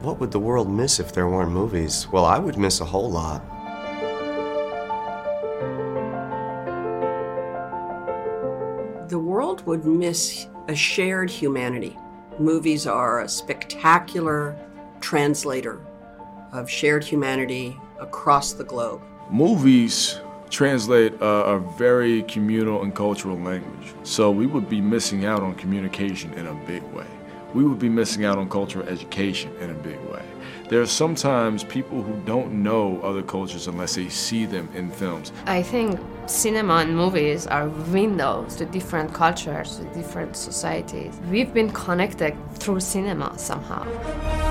What would the world miss if there weren't movies? Well, I would miss a whole lot. The world would miss a shared humanity. Movies are a spectacular translator of shared humanity across the globe. Movies translate a, a, very communal and cultural language. So we would be missing out on communication in a big way. We would be missing out on cultural education in a big way. There are sometimes people who don't know other cultures unless they see them in films. I think cinema and movies are windows to different cultures, to different societies. We've been connected through cinema somehow.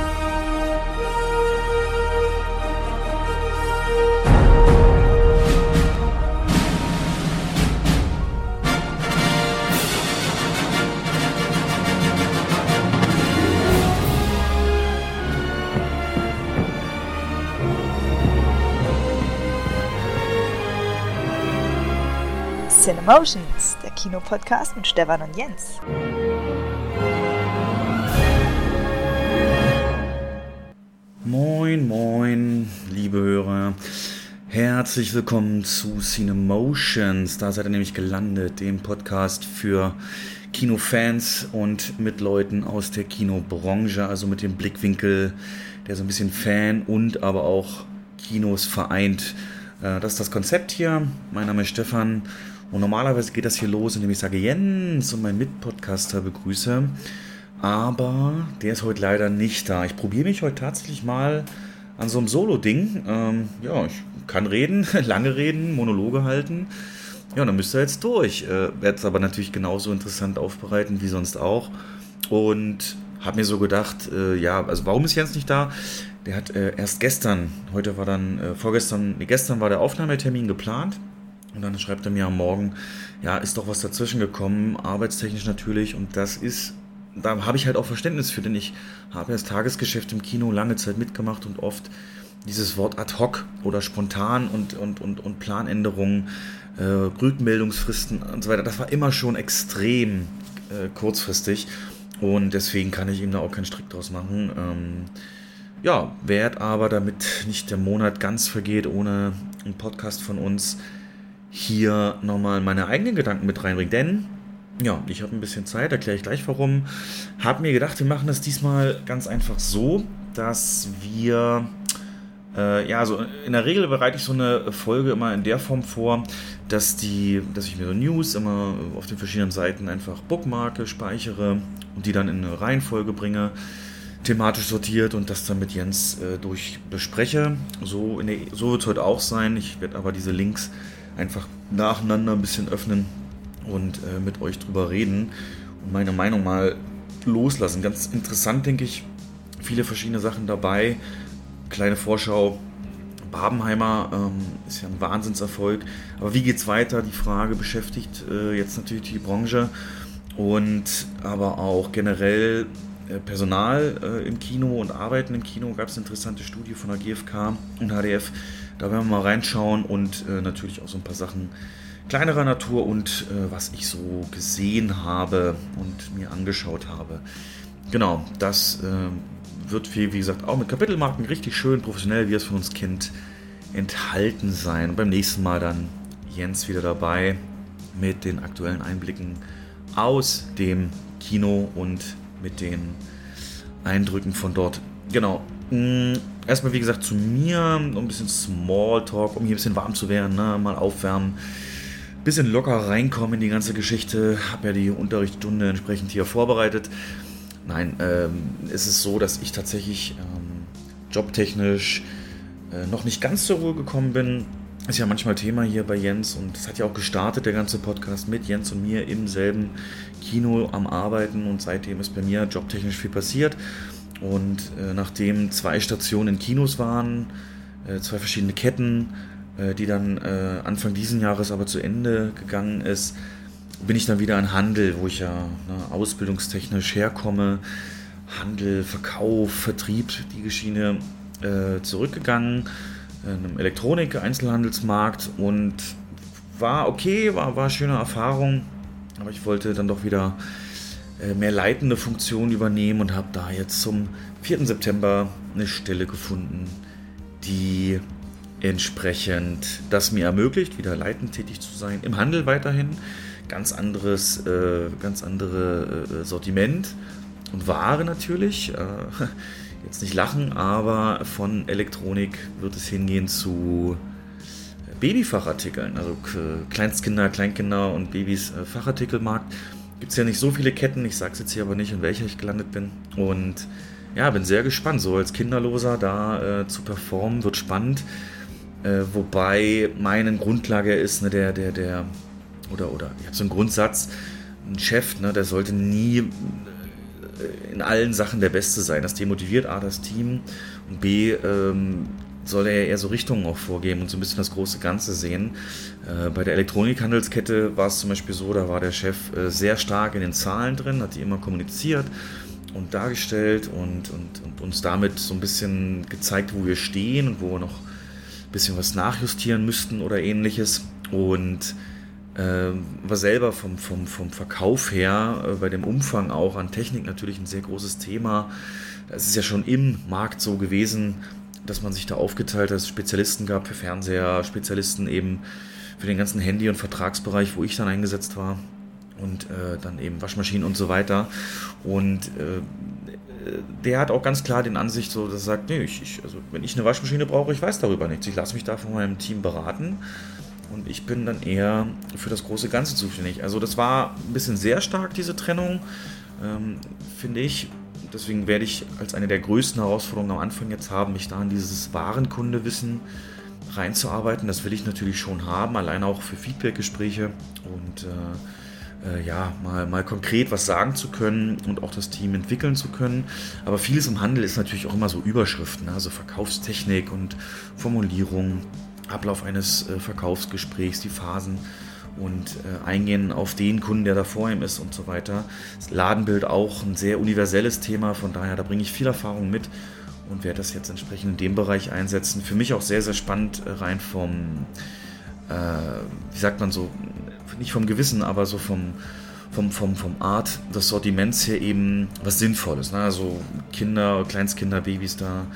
Cinemotions, der Kinopodcast mit Stefan und Jens. Moin, moin, liebe Hörer. Herzlich willkommen zu Cinemotions. Da seid ihr nämlich gelandet, dem Podcast für Kinofans und mit Leuten aus der Kinobranche, also mit dem Blickwinkel, der so ein bisschen Fan und aber auch Kinos vereint. Äh, das ist das Konzept hier. Mein Name ist Stefan und normalerweise geht das hier los, indem ich sage Jens und meinen Mitpodcaster begrüße. Aber der ist heute leider nicht da. Ich probiere mich heute tatsächlich mal an so einem Solo-Ding. Ähm, ja, ich kann reden, lange reden, Monologe halten. Ja, dann müsst ihr jetzt durch. Äh, Werde es aber natürlich genauso interessant aufbereiten wie sonst auch. Und habe mir so gedacht, äh, ja, also warum ist Jens nicht da? Der hat äh, erst gestern, heute war dann, äh, vorgestern, nee, gestern war der Aufnahmetermin geplant. Und dann schreibt er mir am Morgen, ja, ist doch was dazwischen gekommen, arbeitstechnisch natürlich. Und das ist, da habe ich halt auch Verständnis für, denn ich habe das Tagesgeschäft im Kino lange Zeit mitgemacht und oft dieses Wort ad hoc oder spontan und, und, und, und Planänderungen, äh, Rückmeldungsfristen und so weiter, das war immer schon extrem äh, kurzfristig. Und deswegen kann ich ihm da auch keinen Strick draus machen. Ähm, ja, werd aber, damit nicht der Monat ganz vergeht ohne einen Podcast von uns, hier nochmal meine eigenen Gedanken mit reinbringen. Denn, ja, ich habe ein bisschen Zeit, erkläre ich gleich warum. Habe mir gedacht, wir machen das diesmal ganz einfach so, dass wir, äh, ja, also in der Regel bereite ich so eine Folge immer in der Form vor, dass, die, dass ich mir so News immer auf den verschiedenen Seiten einfach bookmarke, speichere und die dann in eine Reihenfolge bringe thematisch sortiert und das dann mit Jens äh, durch bespreche. So, so wird es heute auch sein. Ich werde aber diese Links einfach nacheinander ein bisschen öffnen und äh, mit euch drüber reden und meine Meinung mal loslassen. Ganz interessant, denke ich. Viele verschiedene Sachen dabei. Kleine Vorschau. Babenheimer ähm, ist ja ein Wahnsinnserfolg. Aber wie geht's weiter? Die Frage beschäftigt äh, jetzt natürlich die Branche und aber auch generell äh, Personal äh, im Kino und Arbeiten im Kino. Gab es eine interessante Studie von der GfK und HDF da werden wir mal reinschauen und äh, natürlich auch so ein paar Sachen kleinerer Natur und äh, was ich so gesehen habe und mir angeschaut habe. Genau, das äh, wird, wie, wie gesagt, auch mit Kapitelmarken richtig schön professionell, wie es von uns kennt, enthalten sein. Und beim nächsten Mal dann Jens wieder dabei mit den aktuellen Einblicken aus dem Kino und mit den Eindrücken von dort. Genau. Mm, erstmal, wie gesagt, zu mir, ein bisschen Smalltalk, um hier ein bisschen warm zu werden, ne? mal aufwärmen, bisschen locker reinkommen in die ganze Geschichte. Habe ja die Unterrichtsstunde entsprechend hier vorbereitet. Nein, ähm, es ist so, dass ich tatsächlich ähm, jobtechnisch äh, noch nicht ganz zur Ruhe gekommen bin. Ist ja manchmal Thema hier bei Jens und es hat ja auch gestartet, der ganze Podcast mit Jens und mir im selben Kino am Arbeiten und seitdem ist bei mir jobtechnisch viel passiert. Und äh, nachdem zwei Stationen in Kinos waren, äh, zwei verschiedene Ketten, äh, die dann äh, Anfang diesen Jahres aber zu Ende gegangen ist, bin ich dann wieder an Handel, wo ich ja ne, ausbildungstechnisch herkomme. Handel, Verkauf, Vertrieb, die Schiene äh, zurückgegangen, in einem Elektronik-Einzelhandelsmarkt und war okay, war, war eine schöne Erfahrung, aber ich wollte dann doch wieder äh, mehr leitende Funktion übernehmen und habe da jetzt zum 4. September eine Stelle gefunden, die entsprechend das mir ermöglicht, wieder leitend tätig zu sein. Im Handel weiterhin. Ganz anderes, äh, ganz andere äh, Sortiment und Ware natürlich. Äh, jetzt nicht lachen, aber von Elektronik wird es hingehen zu Babyfachartikeln, also Kleinstkinder, Kleinkinder und Babys äh, Fachartikelmarkt. Gibt es ja nicht so viele Ketten, ich sage es jetzt hier aber nicht, in welcher ich gelandet bin. Und ja, bin sehr gespannt, so als Kinderloser da äh, zu performen, wird spannend. Äh, wobei meine Grundlage ist, ne, der, der, der, oder, oder, ich habe so einen Grundsatz, ein Chef, ne, der sollte nie äh, in allen Sachen der Beste sein. Das demotiviert A, das Team und B, ähm, soll er eher so Richtungen auch vorgeben und so ein bisschen das große Ganze sehen. Äh, bei der Elektronikhandelskette war es zum Beispiel so, da war der Chef äh, sehr stark in den Zahlen drin, hat die immer kommuniziert und dargestellt und, und, und uns damit so ein bisschen gezeigt, wo wir stehen und wo wir noch ein bisschen was nachjustieren müssten oder ähnliches. Und äh, war selber vom, vom, vom Verkauf her, äh, bei dem Umfang auch an Technik natürlich ein sehr großes Thema. Es ist ja schon im Markt so gewesen, dass man sich da aufgeteilt hat, dass es Spezialisten gab für Fernseher, Spezialisten eben für den ganzen Handy- und Vertragsbereich, wo ich dann eingesetzt war und äh, dann eben Waschmaschinen und so weiter. Und äh, der hat auch ganz klar den Ansicht, so, dass er sagt, nee, ich, ich, also wenn ich eine Waschmaschine brauche, ich weiß darüber nichts. Ich lasse mich da von meinem Team beraten und ich bin dann eher für das große Ganze zuständig. Also das war ein bisschen sehr stark, diese Trennung, ähm, finde ich. Deswegen werde ich als eine der größten Herausforderungen am Anfang jetzt haben, mich da in dieses Warenkundewissen reinzuarbeiten. Das will ich natürlich schon haben, allein auch für Feedbackgespräche und äh, äh, ja, mal, mal konkret was sagen zu können und auch das Team entwickeln zu können. Aber vieles im Handel ist natürlich auch immer so Überschriften, ne? also Verkaufstechnik und Formulierung, Ablauf eines äh, Verkaufsgesprächs, die Phasen und äh, eingehen auf den Kunden, der da vor ihm ist und so weiter. Das Ladenbild auch ein sehr universelles Thema, von daher, da bringe ich viel Erfahrung mit und werde das jetzt entsprechend in dem Bereich einsetzen. Für mich auch sehr, sehr spannend, äh, rein vom, äh, wie sagt man so, nicht vom Gewissen, aber so vom, vom, vom, vom Art des Sortiments her eben was Sinnvolles. Ne? Also Kinder, Kleinstkinder, Babys da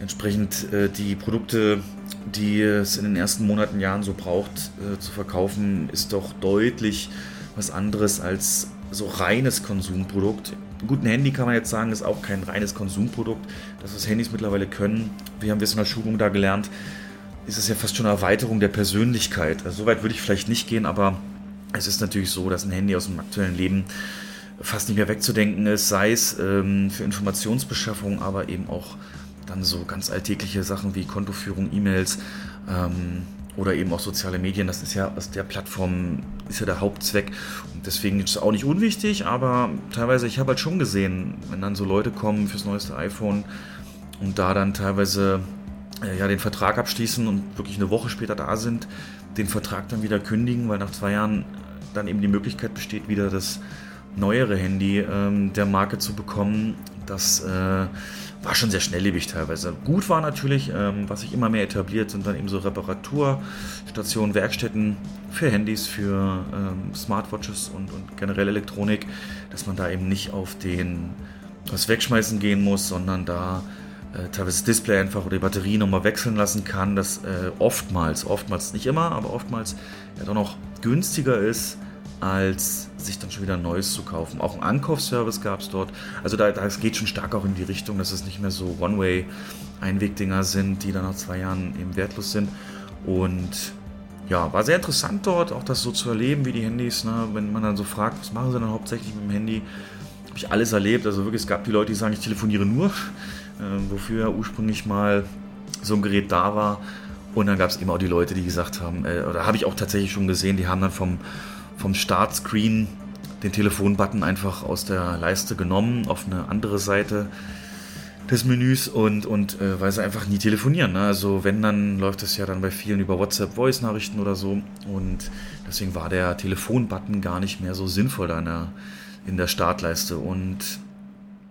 entsprechend äh, die Produkte die es in den ersten Monaten, Jahren so braucht äh, zu verkaufen, ist doch deutlich was anderes als so reines Konsumprodukt. Ein Handy kann man jetzt sagen, ist auch kein reines Konsumprodukt. Das, was Handys mittlerweile können, wir haben es in der Schulung da gelernt, ist es ja fast schon eine Erweiterung der Persönlichkeit. Also, so weit würde ich vielleicht nicht gehen, aber es ist natürlich so, dass ein Handy aus dem aktuellen Leben fast nicht mehr wegzudenken ist, sei es ähm, für Informationsbeschaffung, aber eben auch dann so ganz alltägliche Sachen wie Kontoführung, E-Mails ähm, oder eben auch soziale Medien. Das ist ja aus der Plattform ist ja der Hauptzweck. Und deswegen ist es auch nicht unwichtig, aber teilweise, ich habe halt schon gesehen, wenn dann so Leute kommen fürs neueste iPhone und da dann teilweise äh, ja, den Vertrag abschließen und wirklich eine Woche später da sind, den Vertrag dann wieder kündigen, weil nach zwei Jahren dann eben die Möglichkeit besteht, wieder das neuere Handy ähm, der Marke zu bekommen. Das äh, war schon sehr schnelllebig teilweise. Gut war natürlich, ähm, was sich immer mehr etabliert, sind dann eben so Reparaturstationen, Werkstätten für Handys, für ähm, Smartwatches und, und generell Elektronik, dass man da eben nicht auf den was wegschmeißen gehen muss, sondern da äh, teilweise das Display einfach oder die Batterie nochmal wechseln lassen kann, das äh, oftmals, oftmals nicht immer, aber oftmals ja doch noch günstiger ist als sich dann schon wieder neues zu kaufen. Auch ein Ankaufsservice gab es dort. Also da, das geht schon stark auch in die Richtung, dass es nicht mehr so One-Way-Einwegdinger sind, die dann nach zwei Jahren eben wertlos sind. Und ja, war sehr interessant dort, auch das so zu erleben, wie die Handys, ne? wenn man dann so fragt, was machen sie dann hauptsächlich mit dem Handy, habe ich alles erlebt. Also wirklich, es gab die Leute, die sagen, ich telefoniere nur, äh, wofür ursprünglich mal so ein Gerät da war. Und dann gab es eben auch die Leute, die gesagt haben, äh, oder habe ich auch tatsächlich schon gesehen, die haben dann vom vom Startscreen den Telefonbutton einfach aus der Leiste genommen auf eine andere Seite des Menüs und, und äh, weil sie einfach nie telefonieren. Ne? Also wenn, dann läuft es ja dann bei vielen über WhatsApp Voice-Nachrichten oder so und deswegen war der Telefonbutton gar nicht mehr so sinnvoll da in der, in der Startleiste und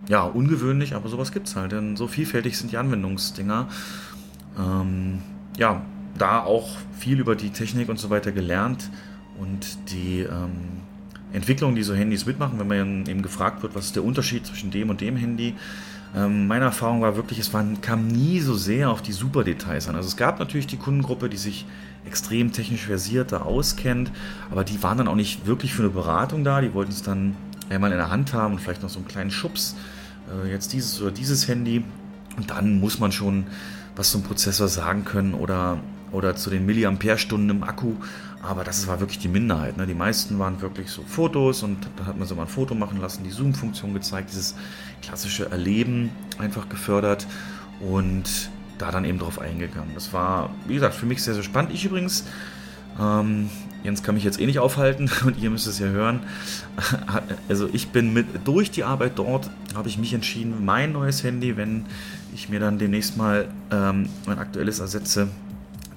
ja, ungewöhnlich, aber sowas gibt es halt, denn so vielfältig sind die Anwendungsdinger. Ähm, ja, da auch viel über die Technik und so weiter gelernt und die ähm, Entwicklungen, die so Handys mitmachen, wenn man eben gefragt wird, was ist der Unterschied zwischen dem und dem Handy. Ähm, meine Erfahrung war wirklich, es waren, kam nie so sehr auf die Superdetails an. Also es gab natürlich die Kundengruppe, die sich extrem technisch versiert da auskennt, aber die waren dann auch nicht wirklich für eine Beratung da. Die wollten es dann einmal in der Hand haben und vielleicht noch so einen kleinen Schubs. Äh, jetzt dieses oder dieses Handy. Und dann muss man schon was zum Prozessor sagen können oder, oder zu den Milliampere-Stunden im Akku. Aber das war wirklich die Minderheit. Ne? Die meisten waren wirklich so Fotos und da hat man so mal ein Foto machen lassen, die Zoom-Funktion gezeigt, dieses klassische Erleben einfach gefördert und da dann eben drauf eingegangen. Das war, wie gesagt, für mich sehr, sehr spannend. Ich übrigens, ähm, Jens kann mich jetzt eh nicht aufhalten und ihr müsst es ja hören. Also ich bin mit durch die Arbeit dort, habe ich mich entschieden, mein neues Handy, wenn ich mir dann demnächst mal ähm, mein aktuelles ersetze,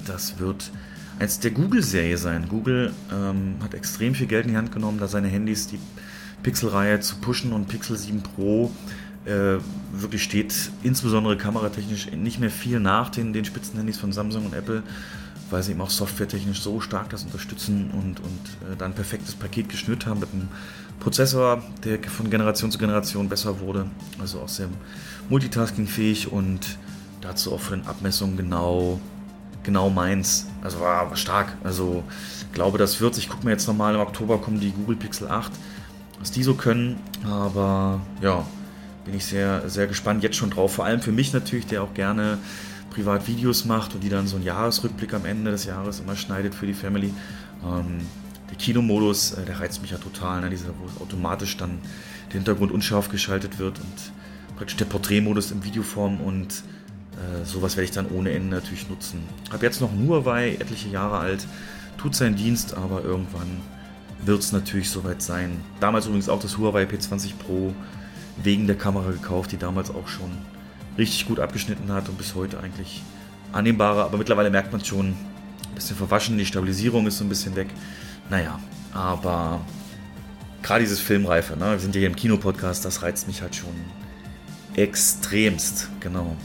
das wird eins der Google-Serie sein. Google ähm, hat extrem viel Geld in die Hand genommen, da seine Handys, die Pixel-Reihe zu pushen und Pixel 7 Pro äh, wirklich steht, insbesondere kameratechnisch, nicht mehr viel nach den, den Spitzenhandys von Samsung und Apple, weil sie eben auch softwaretechnisch so stark das unterstützen und, und äh, dann ein perfektes Paket geschnürt haben mit einem Prozessor, der von Generation zu Generation besser wurde, also auch sehr multitaskingfähig und dazu auch von den Abmessungen genau genau meins. Also war, stark. Also glaube, das wird. Ich gucke mir jetzt nochmal im Oktober kommen die Google Pixel 8, was die so können. Aber ja, bin ich sehr, sehr gespannt jetzt schon drauf. Vor allem für mich natürlich, der auch gerne privat Videos macht und die dann so einen Jahresrückblick am Ende des Jahres immer schneidet für die Family. Ähm, der Kinomodus, äh, der reizt mich ja total, ne? Dieser, wo automatisch dann der Hintergrund unscharf geschaltet wird und praktisch der Porträtmodus in Videoform und äh, sowas werde ich dann ohne Ende natürlich nutzen. Habe jetzt noch ein Huawei, etliche Jahre alt, tut seinen Dienst, aber irgendwann wird es natürlich soweit sein. Damals übrigens auch das Huawei P20 Pro wegen der Kamera gekauft, die damals auch schon richtig gut abgeschnitten hat und bis heute eigentlich annehmbarer. Aber mittlerweile merkt man schon, ein bisschen verwaschen, die Stabilisierung ist so ein bisschen weg. Naja, aber gerade dieses Filmreife, ne? wir sind ja hier im Kinopodcast, das reizt mich halt schon extremst, genau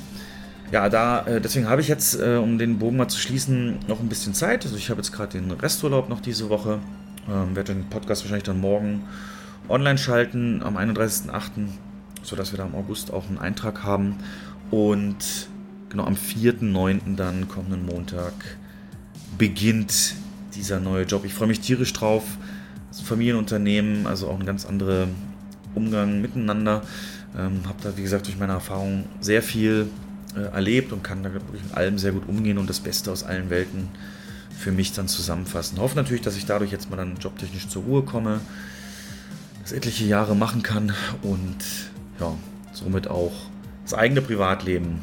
ja, da, äh, deswegen habe ich jetzt, äh, um den Bogen mal zu schließen, noch ein bisschen Zeit. Also ich habe jetzt gerade den Resturlaub noch diese Woche. Ähm, werde den Podcast wahrscheinlich dann morgen online schalten, am 31.08., sodass wir da im August auch einen Eintrag haben. Und genau am 4.9. dann kommenden Montag beginnt dieser neue Job. Ich freue mich tierisch drauf. Das Familienunternehmen, also auch ein ganz anderer Umgang miteinander. Ähm, habe da, wie gesagt, durch meine Erfahrung sehr viel erlebt und kann da wirklich mit allem sehr gut umgehen und das Beste aus allen Welten für mich dann zusammenfassen. Hoffe natürlich, dass ich dadurch jetzt mal dann jobtechnisch zur Ruhe komme, das etliche Jahre machen kann und ja, somit auch das eigene Privatleben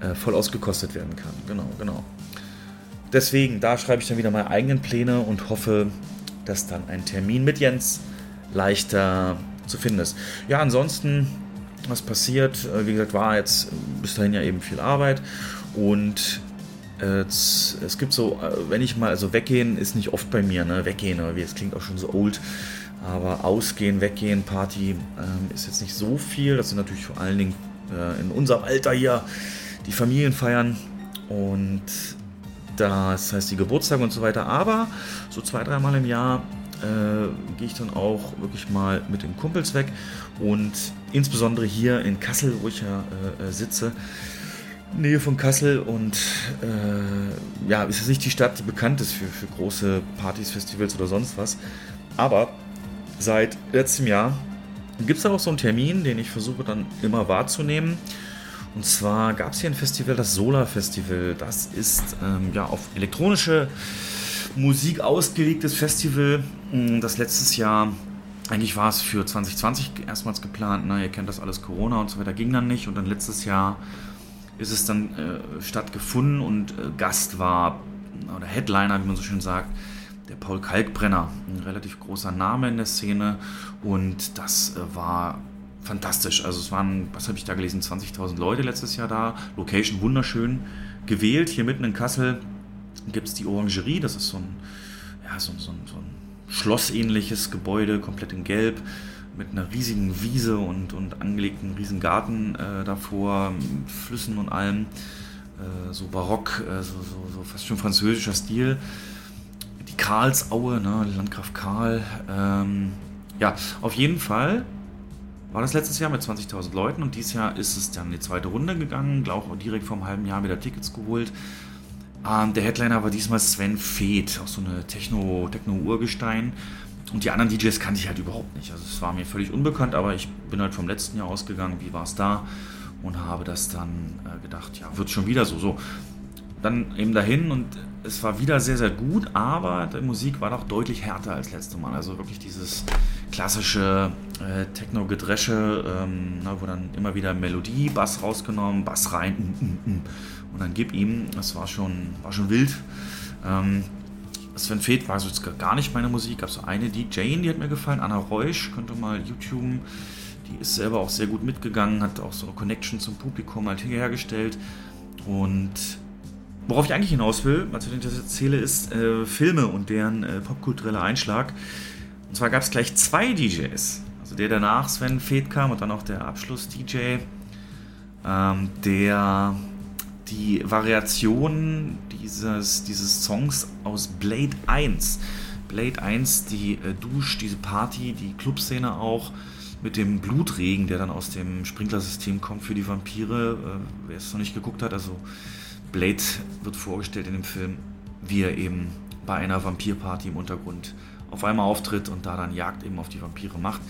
äh, voll ausgekostet werden kann. Genau, genau. Deswegen, da schreibe ich dann wieder meine eigenen Pläne und hoffe, dass dann ein Termin mit Jens leichter zu finden ist. Ja, ansonsten was passiert. Äh, wie gesagt, war jetzt bis dahin ja eben viel Arbeit und äh, es, es, gibt so, äh, wenn ich mal, also weggehen ist nicht oft bei mir, ne? Weggehen, wie es klingt auch schon so old. Aber ausgehen, weggehen, Party ähm, ist jetzt nicht so viel. Das sind natürlich vor allen Dingen äh, in unserem Alter hier die Familien feiern und das heißt die Geburtstage und so weiter. Aber so zwei, dreimal im Jahr äh, gehe ich dann auch wirklich mal mit den Kumpels weg und insbesondere hier in Kassel, wo ich ja äh, äh sitze, Nähe von Kassel und äh, ja, ist jetzt nicht die Stadt, die bekannt ist für, für große Partys, Festivals oder sonst was. Aber seit letztem Jahr gibt es da auch so einen Termin, den ich versuche dann immer wahrzunehmen. Und zwar gab es hier ein Festival, das Solar Festival. Das ist ähm, ja auf elektronische Musik ausgelegtes Festival, mm, das letztes Jahr eigentlich war es für 2020 erstmals geplant, ne? ihr kennt das alles, Corona und so weiter, ging dann nicht. Und dann letztes Jahr ist es dann äh, stattgefunden und äh, Gast war, oder Headliner, wie man so schön sagt, der Paul Kalkbrenner, ein relativ großer Name in der Szene. Und das äh, war fantastisch. Also es waren, was habe ich da gelesen, 20.000 Leute letztes Jahr da. Location wunderschön gewählt. Hier mitten in Kassel gibt es die Orangerie, das ist so ein, ja, so, so, so ein schlossähnliches Gebäude, komplett in Gelb, mit einer riesigen Wiese und, und angelegten riesigen Garten äh, davor, Flüssen und allem. Äh, so barock, äh, so, so, so, fast schon französischer Stil. Die Karlsaue, ne? Landgraf Karl. Ähm, ja, auf jeden Fall war das letztes Jahr mit 20.000 Leuten und dieses Jahr ist es dann in die zweite Runde gegangen, glaube auch direkt vor einem halben Jahr wieder Tickets geholt. Ähm, der Headliner war diesmal Sven Feeth, auch so eine Techno, Techno-Urgestein. Und die anderen DJs kannte ich halt überhaupt nicht. Also es war mir völlig unbekannt, aber ich bin halt vom letzten Jahr ausgegangen, wie war es da und habe das dann äh, gedacht, ja, wird schon wieder so. So, dann eben dahin und es war wieder sehr, sehr gut, aber die Musik war doch deutlich härter als letztes Mal. Also wirklich dieses klassische äh, Techno-Gedresche, ähm, wo dann immer wieder Melodie, Bass rausgenommen, Bass rein mm, mm, mm, und dann gib ihm. Das war schon, war schon wild. Ähm, Sven Feth war so jetzt gar nicht meine Musik. Gab so eine DJ, die hat mir gefallen, Anna Reusch, könnte mal YouTube. Die ist selber auch sehr gut mitgegangen, hat auch so eine Connection zum Publikum halt hergestellt und Worauf ich eigentlich hinaus will, als ich das erzähle, ist äh, Filme und deren äh, popkultureller Einschlag. Und zwar gab es gleich zwei DJs. Also der danach Sven Feth kam und dann auch der Abschluss-DJ, ähm, der die Variation dieses, dieses Songs aus Blade 1, Blade 1, die äh, Dusch, diese Party, die Clubszene auch, mit dem Blutregen, der dann aus dem Sprinklersystem kommt für die Vampire, äh, wer es noch nicht geguckt hat, also Blade wird vorgestellt in dem Film, wie er eben bei einer Vampirparty im Untergrund auf einmal auftritt und da dann Jagd eben auf die Vampire macht.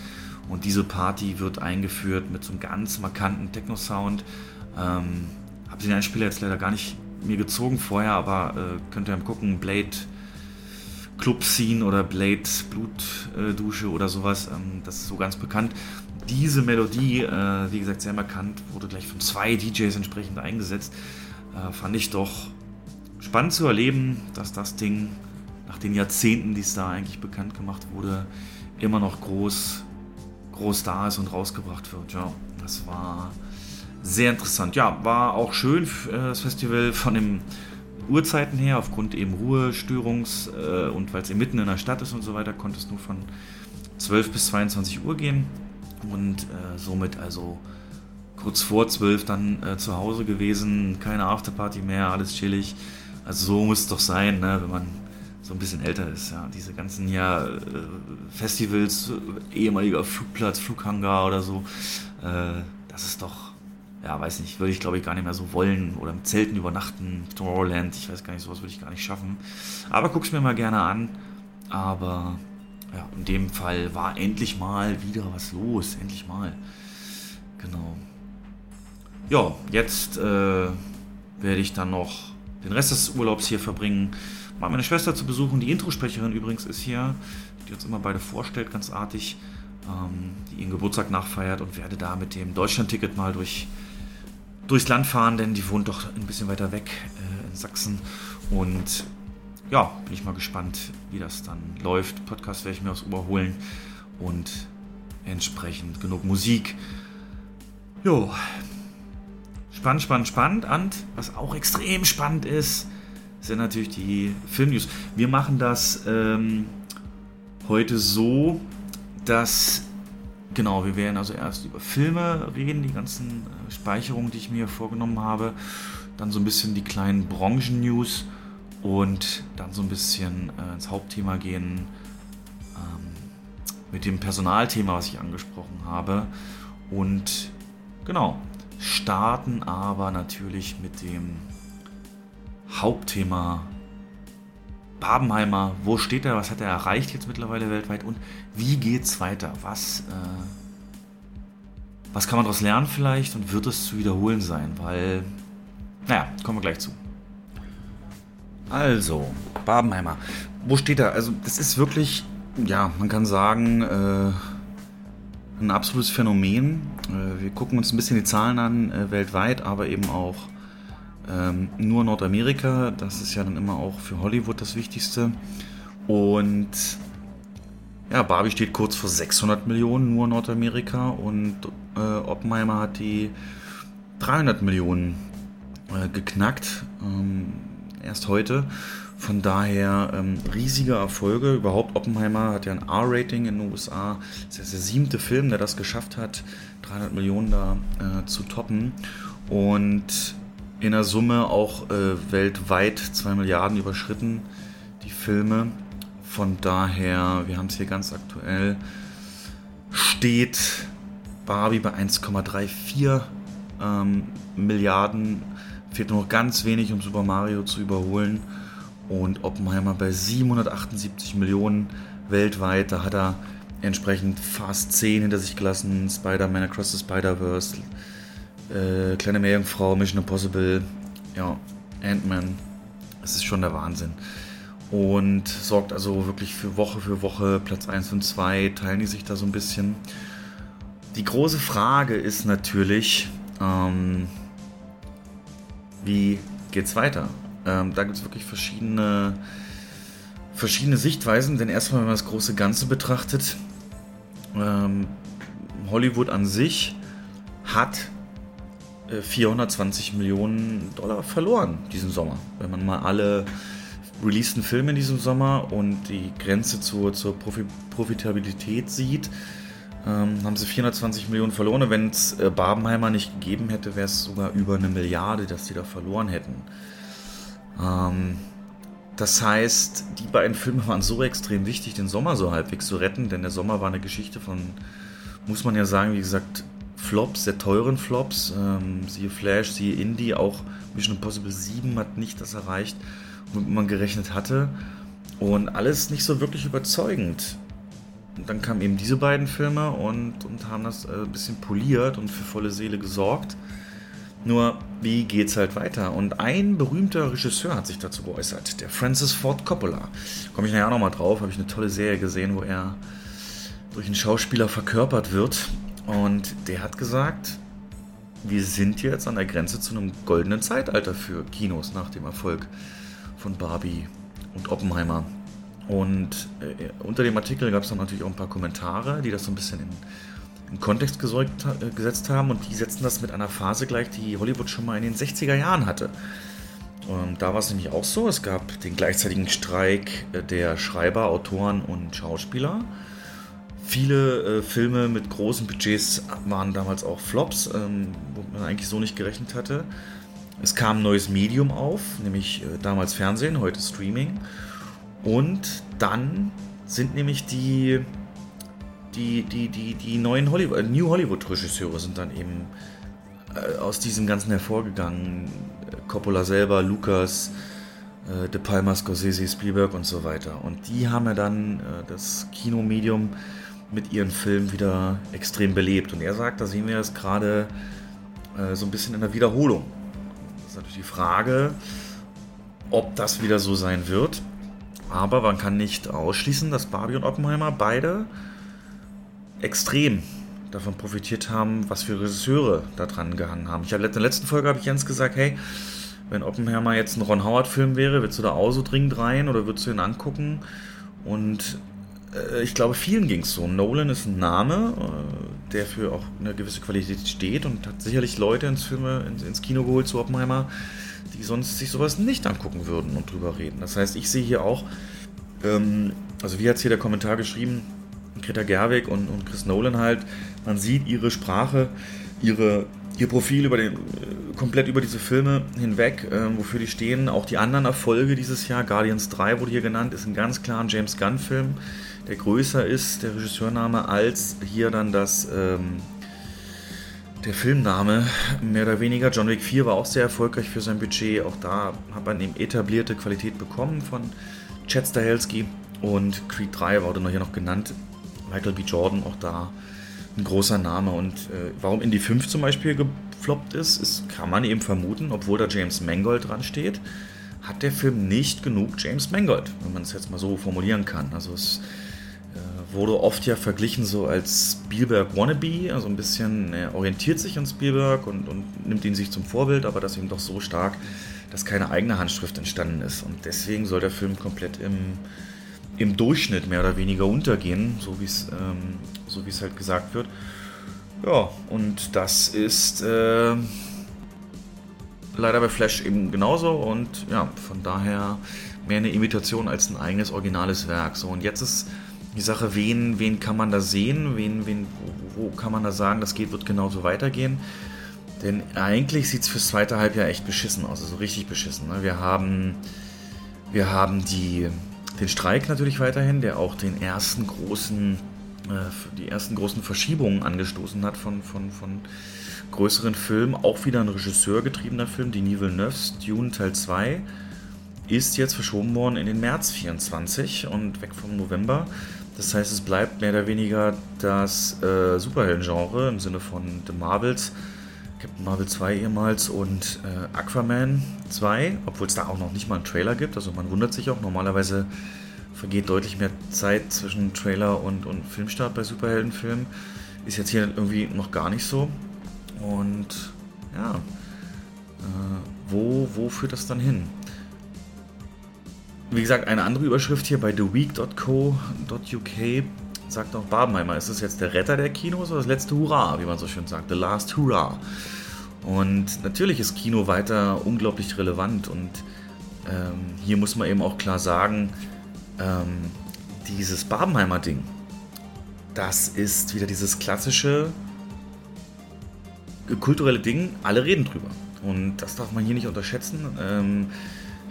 Und diese Party wird eingeführt mit so einem ganz markanten Techno-Sound. Ähm, habe den Einspieler jetzt leider gar nicht mir gezogen vorher, aber äh, könnt ihr mal gucken, Blade Club Scene oder Blade Blutdusche äh, oder sowas. Ähm, das ist so ganz bekannt. Diese Melodie, äh, wie gesagt, sehr markant, wurde gleich von zwei DJs entsprechend eingesetzt äh, fand ich doch spannend zu erleben, dass das Ding nach den Jahrzehnten, die es da eigentlich bekannt gemacht wurde, immer noch groß, groß da ist und rausgebracht wird. Ja, das war sehr interessant. Ja, war auch schön, äh, das Festival von den Uhrzeiten her, aufgrund eben Ruhestörungs- äh, und weil es mitten in der Stadt ist und so weiter, konnte es nur von 12 bis 22 Uhr gehen und äh, somit also kurz vor zwölf dann äh, zu Hause gewesen, keine Afterparty mehr, alles chillig. Also so muss es doch sein, ne, wenn man so ein bisschen älter ist. Ja. Diese ganzen ja, äh, Festivals, ehemaliger Flugplatz, Flughangar oder so, das ist doch, ja, weiß nicht, würde ich glaube ich gar nicht mehr so wollen. Oder im Zelten übernachten, Tomorrowland, ich weiß gar nicht, sowas würde ich gar nicht schaffen. Aber guck's mir mal gerne an. Aber ja, in dem Fall war endlich mal wieder was los, endlich mal. Genau ja, jetzt äh, werde ich dann noch den Rest des Urlaubs hier verbringen, mal meine Schwester zu besuchen. Die Introsprecherin übrigens ist hier, die uns immer beide vorstellt, ganz artig, ähm, die ihren Geburtstag nachfeiert und werde da mit dem Deutschlandticket mal durch, durchs Land fahren, denn die wohnt doch ein bisschen weiter weg äh, in Sachsen. Und ja, bin ich mal gespannt, wie das dann läuft. Podcast werde ich mir aus Oberholen und entsprechend genug Musik. Jo, Spannend, spannend, spannend. Und was auch extrem spannend ist, sind natürlich die Filmnews. Wir machen das ähm, heute so, dass, genau, wir werden also erst über Filme reden, die ganzen äh, Speicherungen, die ich mir vorgenommen habe. Dann so ein bisschen die kleinen Branchen-News und dann so ein bisschen äh, ins Hauptthema gehen ähm, mit dem Personalthema, was ich angesprochen habe. Und genau, starten aber natürlich mit dem Hauptthema Babenheimer. Wo steht er? Was hat er erreicht jetzt mittlerweile weltweit? Und wie geht's weiter? Was, äh, was kann man daraus lernen vielleicht? Und wird es zu wiederholen sein? Weil, naja, kommen wir gleich zu. Also, Babenheimer. Wo steht er? Also, das ist wirklich, ja, man kann sagen, äh, ein absolutes Phänomen. Äh, wir gucken uns ein bisschen die Zahlen an äh, weltweit, aber eben auch ähm, nur Nordamerika. Das ist ja dann immer auch für Hollywood das Wichtigste. Und ja, Barbie steht kurz vor 600 Millionen nur Nordamerika und äh, Oppenheimer hat die 300 Millionen äh, geknackt. Ähm, erst heute. Von daher ähm, riesige Erfolge. Überhaupt Oppenheimer hat ja ein R-Rating in den USA. Das ist der siebte Film, der das geschafft hat, 300 Millionen da äh, zu toppen. Und in der Summe auch äh, weltweit 2 Milliarden überschritten, die Filme. Von daher, wir haben es hier ganz aktuell, steht Barbie bei 1,34 ähm, Milliarden. Fehlt nur noch ganz wenig, um Super Mario zu überholen. Und Oppenheimer bei 778 Millionen weltweit. Da hat er entsprechend fast 10 hinter sich gelassen. Spider-Man Across the Spider-Verse, äh, Kleine Meerjungfrau, Mission Impossible, ja, Ant-Man. Es ist schon der Wahnsinn. Und sorgt also wirklich für Woche für Woche Platz 1 und 2, teilen die sich da so ein bisschen. Die große Frage ist natürlich, ähm, wie geht's weiter? Ähm, da gibt es wirklich verschiedene, verschiedene Sichtweisen, denn erstmal, wenn man das große Ganze betrachtet, ähm, Hollywood an sich hat 420 äh, Millionen Dollar verloren diesen Sommer. Wenn man mal alle releaseden Filme in diesem Sommer und die Grenze zur, zur Profi Profitabilität sieht, ähm, haben sie 420 Millionen verloren. Wenn es äh, Barbenheimer nicht gegeben hätte, wäre es sogar über eine Milliarde, dass die da verloren hätten. Ähm, das heißt, die beiden Filme waren so extrem wichtig, den Sommer so halbwegs zu retten, denn der Sommer war eine Geschichte von, muss man ja sagen, wie gesagt, Flops, sehr teuren Flops. Ähm, siehe Flash, siehe Indie, auch Mission Impossible 7 hat nicht das erreicht, womit man gerechnet hatte. Und alles nicht so wirklich überzeugend. Und dann kamen eben diese beiden Filme und, und haben das äh, ein bisschen poliert und für volle Seele gesorgt. Nur, wie geht's halt weiter? Und ein berühmter Regisseur hat sich dazu geäußert, der Francis Ford Coppola. Komme ich nachher nochmal drauf, habe ich eine tolle Serie gesehen, wo er durch einen Schauspieler verkörpert wird. Und der hat gesagt, wir sind jetzt an der Grenze zu einem goldenen Zeitalter für Kinos nach dem Erfolg von Barbie und Oppenheimer. Und äh, unter dem Artikel gab es dann natürlich auch ein paar Kommentare, die das so ein bisschen in in Kontext gesorgt, äh, gesetzt haben und die setzen das mit einer Phase gleich, die Hollywood schon mal in den 60er Jahren hatte. Und da war es nämlich auch so, es gab den gleichzeitigen Streik äh, der Schreiber, Autoren und Schauspieler. Viele äh, Filme mit großen Budgets waren damals auch Flops, ähm, wo man eigentlich so nicht gerechnet hatte. Es kam ein neues Medium auf, nämlich äh, damals Fernsehen, heute Streaming. Und dann sind nämlich die die, die, die, die neuen Hollywood, äh, New Hollywood-Regisseure sind dann eben äh, aus diesem Ganzen hervorgegangen. Coppola selber, Lucas, äh, De Palma, Scorsese, Spielberg und so weiter. Und die haben ja dann das Kinomedium mit ihren Filmen wieder extrem belebt. Und er sagt, da sehen wir es gerade äh, so ein bisschen in der Wiederholung. Das ist natürlich die Frage, ob das wieder so sein wird. Aber man kann nicht ausschließen, dass Barbie und Oppenheimer beide extrem davon profitiert haben, was für Regisseure da dran gehangen haben. Ich habe in der letzten Folge habe ich Jens gesagt, hey, wenn Oppenheimer jetzt ein Ron Howard Film wäre, würdest du da auch so dringend rein oder würdest du ihn angucken? Und ich glaube, vielen ging es so. Nolan ist ein Name, äh, der für auch eine gewisse Qualität steht und hat sicherlich Leute ins, Filme, ins, Kino geholt zu Oppenheimer, die sonst sich sowas nicht angucken würden und drüber reden. Das heißt, ich sehe hier auch, ähm, also wie hat es hier der Kommentar geschrieben, Greta Gerwig und, und Chris Nolan halt, man sieht ihre Sprache, ihre, ihr Profil über den, äh, komplett über diese Filme hinweg, äh, wofür die stehen. Auch die anderen Erfolge dieses Jahr, Guardians 3 wurde hier genannt, ist ein ganz klar ein James Gunn-Film, der größer ist, der Regisseurname, als hier dann das. Ähm, der Filmname, mehr oder weniger. John Wick 4 war auch sehr erfolgreich für sein Budget. Auch da hat man eben etablierte Qualität bekommen von Chad Stahelski. Und Creed 3 wurde noch hier noch genannt. Michael B. Jordan auch da ein großer Name. Und äh, warum Indie 5 zum Beispiel gefloppt ist, ist, kann man eben vermuten, obwohl da James Mangold dran steht, hat der Film nicht genug James Mangold, wenn man es jetzt mal so formulieren kann. Also es äh, wurde oft ja verglichen so als Spielberg Wannabe, also ein bisschen, er orientiert sich an Spielberg und, und nimmt ihn sich zum Vorbild, aber das eben doch so stark, dass keine eigene Handschrift entstanden ist. Und deswegen soll der Film komplett im im Durchschnitt mehr oder weniger untergehen, so wie es ähm, so es halt gesagt wird. Ja, und das ist äh, leider bei Flash eben genauso und ja, von daher mehr eine Imitation als ein eigenes originales Werk. So, und jetzt ist die Sache, wen, wen kann man da sehen, wen, wen, wo, kann man da sagen, das geht, wird genauso weitergehen. Denn eigentlich sieht es fürs zweite Halbjahr echt beschissen aus, also richtig beschissen. Ne? Wir haben, wir haben die den Streik natürlich weiterhin, der auch den ersten großen, äh, die ersten großen Verschiebungen angestoßen hat von, von, von größeren Filmen. Auch wieder ein regisseurgetriebener Film, Denis Villeneuve's Dune Teil 2, ist jetzt verschoben worden in den März 24 und weg vom November. Das heißt, es bleibt mehr oder weniger das äh, Superhelden-Genre im Sinne von The Marvels, Captain Marvel 2 ehemals und äh, Aquaman 2, obwohl es da auch noch nicht mal einen Trailer gibt. Also man wundert sich auch, normalerweise vergeht deutlich mehr Zeit zwischen Trailer und, und Filmstart bei Superheldenfilmen. Ist jetzt hier irgendwie noch gar nicht so. Und ja, äh, wo, wo führt das dann hin? Wie gesagt, eine andere Überschrift hier bei theweek.co.uk sagt auch Barbenheimer, ist das jetzt der Retter der Kinos oder das letzte Hurra, wie man so schön sagt, the last Hurrah. Und natürlich ist Kino weiter unglaublich relevant und ähm, hier muss man eben auch klar sagen, ähm, dieses Barbenheimer Ding, das ist wieder dieses klassische kulturelle Ding, alle reden drüber. Und das darf man hier nicht unterschätzen. Ähm,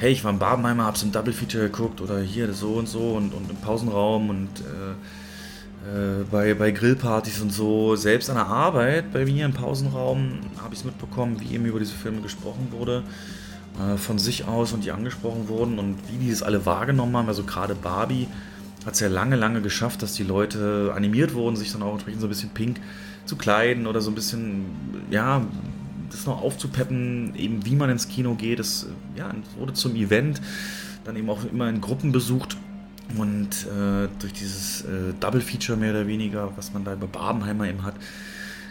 hey, ich war im Babenheimer, hab's im Double Feature geguckt oder hier so und so und, und im Pausenraum und äh, äh, bei, bei Grillpartys und so. Selbst an der Arbeit, bei mir im Pausenraum, habe ich es mitbekommen, wie eben über diese Filme gesprochen wurde. Äh, von sich aus und die angesprochen wurden und wie die es alle wahrgenommen haben. Also gerade Barbie hat es ja lange, lange geschafft, dass die Leute animiert wurden, sich dann auch entsprechend so ein bisschen pink zu kleiden oder so ein bisschen, ja, das noch aufzupeppen, eben wie man ins Kino geht. Es ja, wurde zum Event, dann eben auch immer in Gruppen besucht. Und äh, durch dieses äh, Double Feature mehr oder weniger, was man da bei Barbenheimer eben hat,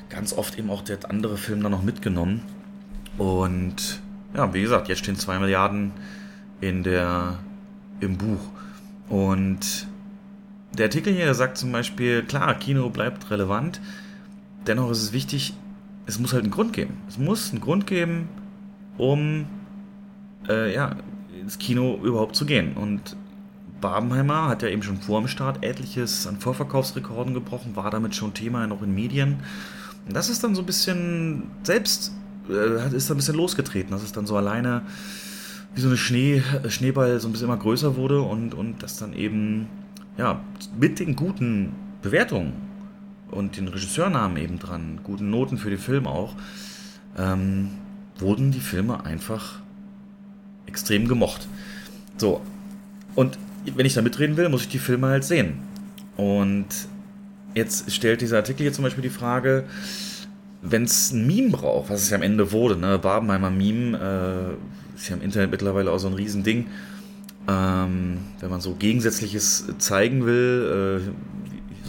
ganz oft eben auch der andere Film dann noch mitgenommen. Und ja, wie gesagt, jetzt stehen 2 Milliarden in der, im Buch. Und der Artikel hier sagt zum Beispiel, klar, Kino bleibt relevant, dennoch ist es wichtig, es muss halt einen Grund geben. Es muss einen Grund geben, um äh, ja, ins Kino überhaupt zu gehen. Und Barbenheimer hat ja eben schon vor dem Start etliches an Vorverkaufsrekorden gebrochen, war damit schon Thema noch in Medien. Und das ist dann so ein bisschen selbst, äh, ist da ein bisschen losgetreten, dass es dann so alleine wie so eine Schnee, Schneeball so ein bisschen immer größer wurde und, und das dann eben ja, mit den guten Bewertungen und den Regisseurnamen eben dran, guten Noten für den Film auch, ähm, wurden die Filme einfach extrem gemocht. So, und wenn ich da mitreden will, muss ich die Filme halt sehen. Und jetzt stellt dieser Artikel hier zum Beispiel die Frage, wenn es ein Meme braucht, was es ja am Ende wurde, ne, Barbenheimer Meme, äh, ist ja im Internet mittlerweile auch so ein Riesending, ähm, wenn man so Gegensätzliches zeigen will, äh,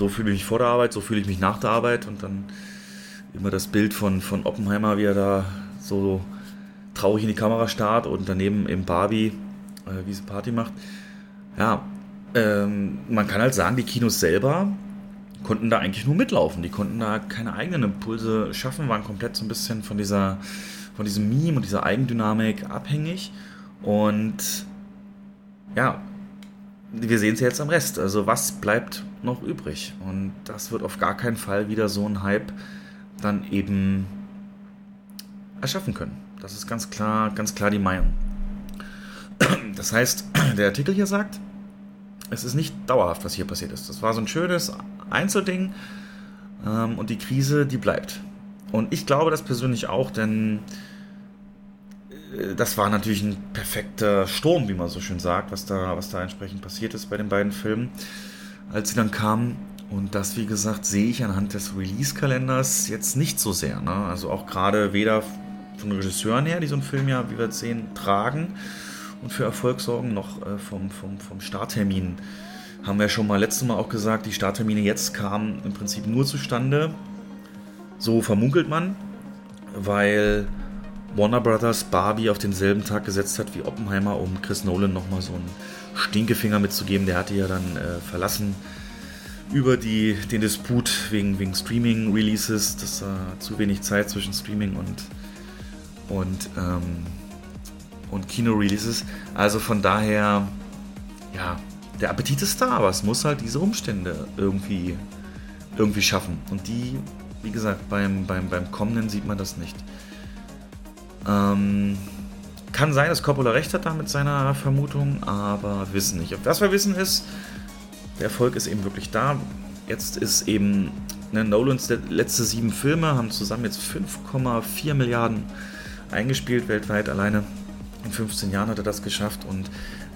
so fühle ich mich vor der Arbeit, so fühle ich mich nach der Arbeit und dann immer das Bild von, von Oppenheimer, wie er da so traurig in die Kamera starrt und daneben eben Barbie, äh, wie sie Party macht. Ja, ähm, man kann halt sagen, die Kinos selber konnten da eigentlich nur mitlaufen. Die konnten da keine eigenen Impulse schaffen, waren komplett so ein bisschen von dieser, von diesem Meme und dieser Eigendynamik abhängig. Und ja, wir sehen es jetzt am Rest. Also was bleibt noch übrig? Und das wird auf gar keinen Fall wieder so ein Hype dann eben erschaffen können. Das ist ganz klar, ganz klar die Meinung. Das heißt, der Artikel hier sagt, es ist nicht dauerhaft, was hier passiert ist. Das war so ein schönes Einzelding ähm, und die Krise, die bleibt. Und ich glaube das persönlich auch, denn das war natürlich ein perfekter Sturm, wie man so schön sagt, was da, was da entsprechend passiert ist bei den beiden Filmen, als sie dann kamen. Und das, wie gesagt, sehe ich anhand des Release-Kalenders jetzt nicht so sehr. Ne? Also auch gerade weder von Regisseuren her, die so einen Film ja, wie wir jetzt sehen, tragen und für Erfolg sorgen, noch äh, vom, vom, vom Starttermin. Haben wir schon mal letztes Mal auch gesagt, die Starttermine jetzt kamen im Prinzip nur zustande. So vermunkelt man, weil Warner Brothers Barbie auf denselben Tag gesetzt hat wie Oppenheimer, um Chris Nolan nochmal so einen Stinkefinger mitzugeben. Der hatte ja dann äh, verlassen über die, den Disput wegen, wegen Streaming-Releases. Das war äh, zu wenig Zeit zwischen Streaming und, und, ähm, und Kino-Releases. Also von daher, ja, der Appetit ist da, aber es muss halt diese Umstände irgendwie, irgendwie schaffen. Und die, wie gesagt, beim, beim, beim Kommenden sieht man das nicht. Ähm, kann sein, dass Coppola recht hat da mit seiner Vermutung, aber wissen nicht. Was wir wissen ist, der Erfolg ist eben wirklich da. Jetzt ist eben ne, Nolans letzte sieben Filme haben zusammen jetzt 5,4 Milliarden eingespielt weltweit alleine. In 15 Jahren hat er das geschafft und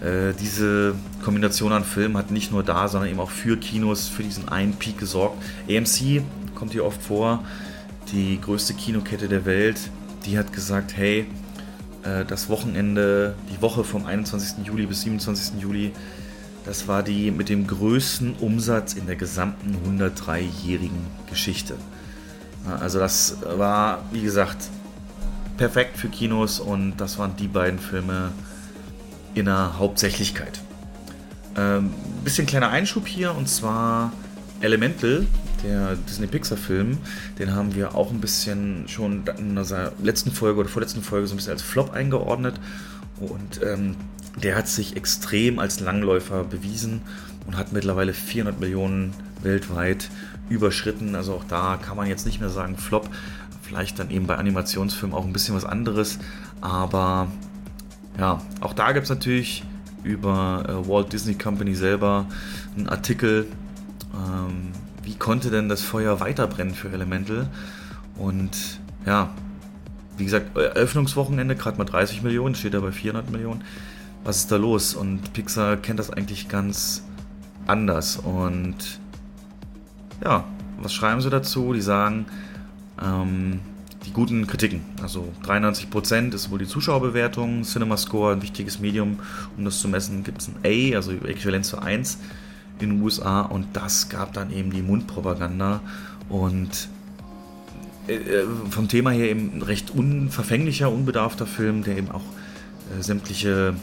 äh, diese Kombination an Filmen hat nicht nur da, sondern eben auch für Kinos für diesen einen Peak gesorgt. AMC kommt hier oft vor, die größte Kinokette der Welt, die hat gesagt, hey, äh, das Wochenende, die Woche vom 21. Juli bis 27. Juli, das war die mit dem größten Umsatz in der gesamten 103-jährigen Geschichte. Also das war, wie gesagt, perfekt für Kinos und das waren die beiden Filme in der Hauptsächlichkeit. Ähm, bisschen kleiner Einschub hier und zwar Elemental, der Disney-Pixar-Film, den haben wir auch ein bisschen schon in unserer letzten Folge oder vorletzten Folge so ein bisschen als Flop eingeordnet und ähm, der hat sich extrem als Langläufer bewiesen und hat mittlerweile 400 Millionen weltweit überschritten. Also auch da kann man jetzt nicht mehr sagen Flop, Vielleicht dann eben bei Animationsfilmen auch ein bisschen was anderes. Aber ja, auch da gibt es natürlich über äh, Walt Disney Company selber einen Artikel, ähm, wie konnte denn das Feuer weiterbrennen für Elemental? Und ja, wie gesagt, Eröffnungswochenende gerade mal 30 Millionen, steht da bei 400 Millionen. Was ist da los? Und Pixar kennt das eigentlich ganz anders. Und ja, was schreiben sie dazu? Die sagen, ähm, die guten Kritiken. Also 93% ist wohl die Zuschauerbewertung, CinemaScore, ein wichtiges Medium, um das zu messen, gibt es ein A, also äquivalent zu 1 in den USA und das gab dann eben die Mundpropaganda und äh, äh, vom Thema her eben recht unverfänglicher, unbedarfter Film, der eben auch äh, sämtliche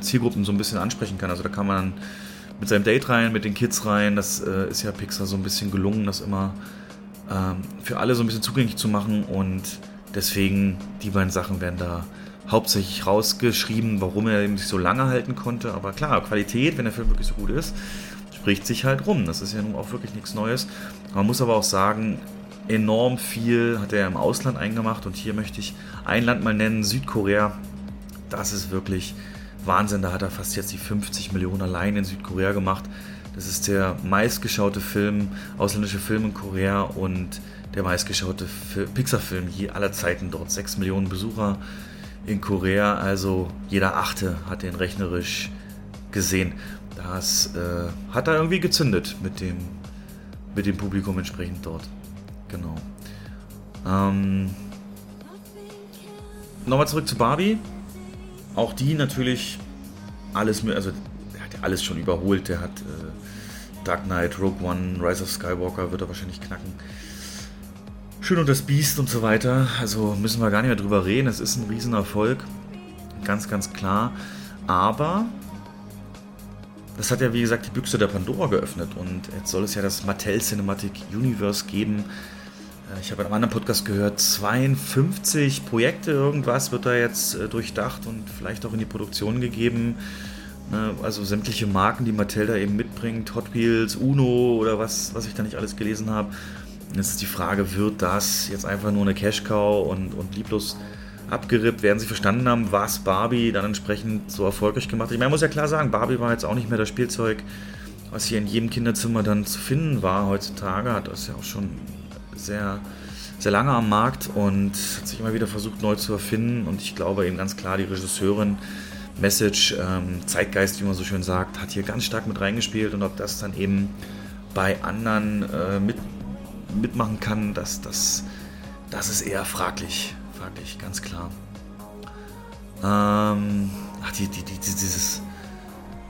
Zielgruppen so ein bisschen ansprechen kann. Also da kann man mit seinem Date rein, mit den Kids rein, das ist ja Pixar so ein bisschen gelungen, das immer ähm, für alle so ein bisschen zugänglich zu machen und deswegen die beiden Sachen werden da hauptsächlich rausgeschrieben, warum er eben sich so lange halten konnte. Aber klar, Qualität, wenn der Film wirklich so gut ist, spricht sich halt rum. Das ist ja nun auch wirklich nichts Neues. Man muss aber auch sagen, enorm viel hat er im Ausland eingemacht und hier möchte ich ein Land mal nennen, Südkorea. Das ist wirklich Wahnsinn. Da hat er fast jetzt die 50 Millionen allein in Südkorea gemacht. Das ist der meistgeschaute Film, ausländische Film in Korea und der meistgeschaute Pixar-Film je aller Zeiten dort. 6 Millionen Besucher in Korea, also jeder Achte hat den rechnerisch gesehen. Das äh, hat da irgendwie gezündet mit dem, mit dem Publikum entsprechend dort. Genau. Ähm, Nochmal zurück zu Barbie. Auch die natürlich alles, also er hat ja alles schon überholt. Der hat äh, Dark Knight, Rogue One, Rise of Skywalker wird er wahrscheinlich knacken. Schön und das Biest und so weiter. Also müssen wir gar nicht mehr drüber reden. Es ist ein Riesenerfolg. Ganz, ganz klar. Aber das hat ja wie gesagt die Büchse der Pandora geöffnet und jetzt soll es ja das Mattel Cinematic Universe geben. Äh, ich habe in einem anderen Podcast gehört, 52 Projekte, irgendwas wird da jetzt äh, durchdacht und vielleicht auch in die Produktion gegeben. Ne, also sämtliche Marken, die Mattel da eben mitbringt, Hot Wheels, Uno oder was, was ich da nicht alles gelesen habe. Jetzt ist die Frage, wird das jetzt einfach nur eine Cash-Cow und, und lieblos abgerippt? Werden sie verstanden haben, was Barbie dann entsprechend so erfolgreich gemacht hat? Ich meine, man muss ja klar sagen, Barbie war jetzt auch nicht mehr das Spielzeug, was hier in jedem Kinderzimmer dann zu finden war heutzutage. Hat das ja auch schon sehr, sehr lange am Markt und hat sich immer wieder versucht neu zu erfinden. Und ich glaube eben ganz klar, die Regisseurin Message, ähm, Zeitgeist, wie man so schön sagt, hat hier ganz stark mit reingespielt und ob das dann eben bei anderen äh, mit, mitmachen kann, das, das, das ist eher fraglich. Fraglich, ganz klar. Ähm, ach, die, die, die, dieses.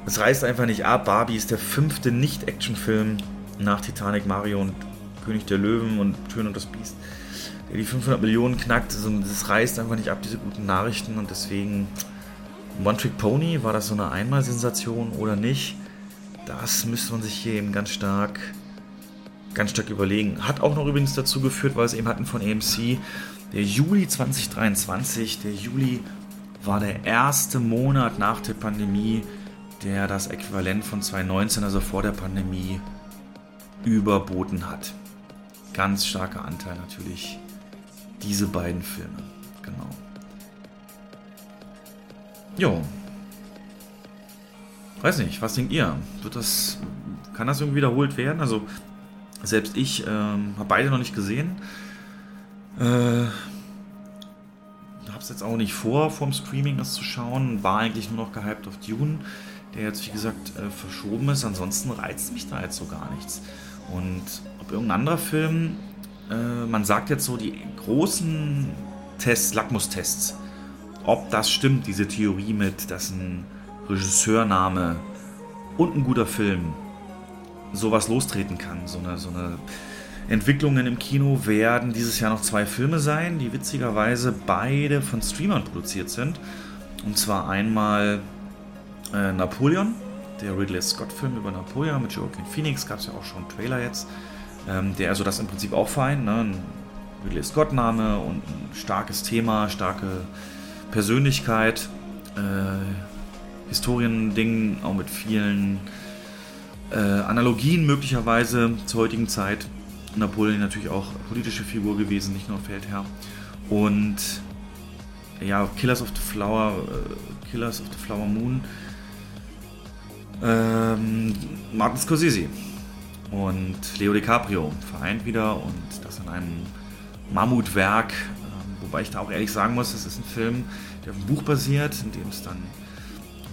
Es reißt einfach nicht ab. Barbie ist der fünfte Nicht-Action-Film nach Titanic, Mario und König der Löwen und Schön und das Biest, der die 500 Millionen knackt. Also, das reißt einfach nicht ab, diese guten Nachrichten und deswegen One Trick Pony, war das so eine Einmalsensation oder nicht? Das müsste man sich hier eben ganz stark, ganz stark überlegen. Hat auch noch übrigens dazu geführt, weil es eben hatten von AMC, der Juli 2023, der Juli war der erste Monat nach der Pandemie, der das Äquivalent von 2019, also vor der Pandemie, überboten hat. Ganz starker Anteil natürlich diese beiden Filme. Genau. Jo. Weiß nicht, was denkt ihr? Wird das, kann das irgendwie wiederholt werden? Also, selbst ich ähm, habe beide noch nicht gesehen. Äh, habe es jetzt auch nicht vor, vorm Streaming das zu schauen. War eigentlich nur noch gehypt auf Dune, der jetzt, wie gesagt, äh, verschoben ist. Ansonsten reizt mich da jetzt so gar nichts. Und ob irgendein anderer Film, äh, man sagt jetzt so, die großen Tests, Lackmustests, ob das stimmt, diese Theorie mit, dass ein Regisseurname und ein guter Film sowas lostreten kann. So eine, so eine Entwicklungen im Kino werden dieses Jahr noch zwei Filme sein, die witzigerweise beide von Streamern produziert sind. Und zwar einmal äh, Napoleon, der Ridley Scott-Film über Napoleon mit Joaquin Phoenix, gab es ja auch schon einen Trailer jetzt. Ähm, der also das im Prinzip auch fein, ne? ein Ridley Scott-Name und ein starkes Thema, starke Persönlichkeit, äh, Historiending, auch mit vielen äh, Analogien möglicherweise zur heutigen Zeit. Napoleon natürlich auch politische Figur gewesen, nicht nur Feldherr. Und ja, Killers of the Flower, äh, Killers of the Flower Moon, ähm, Martin Scorsese und Leo DiCaprio vereint wieder und das in einem Mammutwerk, ähm, wobei ich da auch ehrlich sagen muss, das ist ein Film, der auf einem Buch basiert, in dem es dann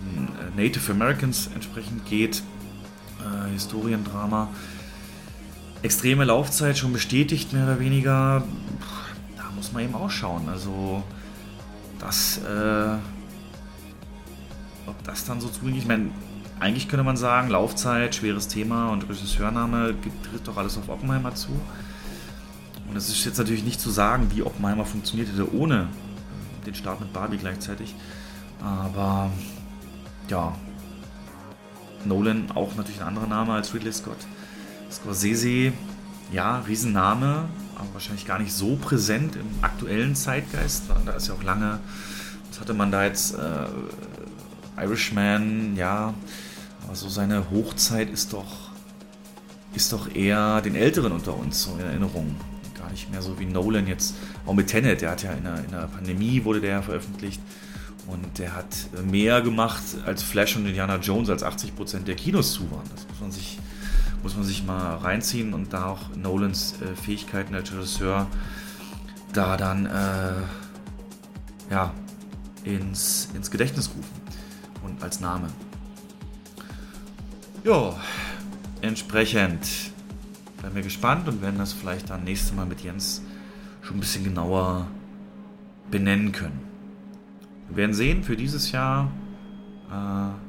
um äh, Native Americans entsprechend geht, äh, Historiendrama. Extreme Laufzeit schon bestätigt, mehr oder weniger. Da muss man eben auch schauen. Also, das, äh, ob das dann so zugänglich, ich meine, eigentlich könnte man sagen, Laufzeit, schweres Thema und Regisseurname tritt doch alles auf Oppenheimer zu. Und es ist jetzt natürlich nicht zu sagen, wie Oppenheimer funktioniert hätte ohne den Start mit Barbie gleichzeitig. Aber ja, Nolan auch natürlich ein anderer Name als Ridley Scott. Scorsese, ja, Riesenname, aber wahrscheinlich gar nicht so präsent im aktuellen Zeitgeist. Da ist ja auch lange, was hatte man da jetzt, äh, Irishman, ja, aber so seine Hochzeit ist doch, ist doch eher den Älteren unter uns so in Erinnerung. Gar nicht mehr so wie Nolan jetzt, auch mit Tenet, der hat ja in der, in der Pandemie wurde der veröffentlicht. Und der hat mehr gemacht als Flash und Indiana Jones, als 80% der Kinos zu waren. Das muss man sich, muss man sich mal reinziehen und da auch Nolans äh, Fähigkeiten als Regisseur da dann äh, ja, ins, ins Gedächtnis rufen und als Name. Ja, entsprechend bleiben wir gespannt und werden das vielleicht dann nächstes Mal mit Jens schon ein bisschen genauer benennen können. Wir werden sehen für dieses Jahr, äh,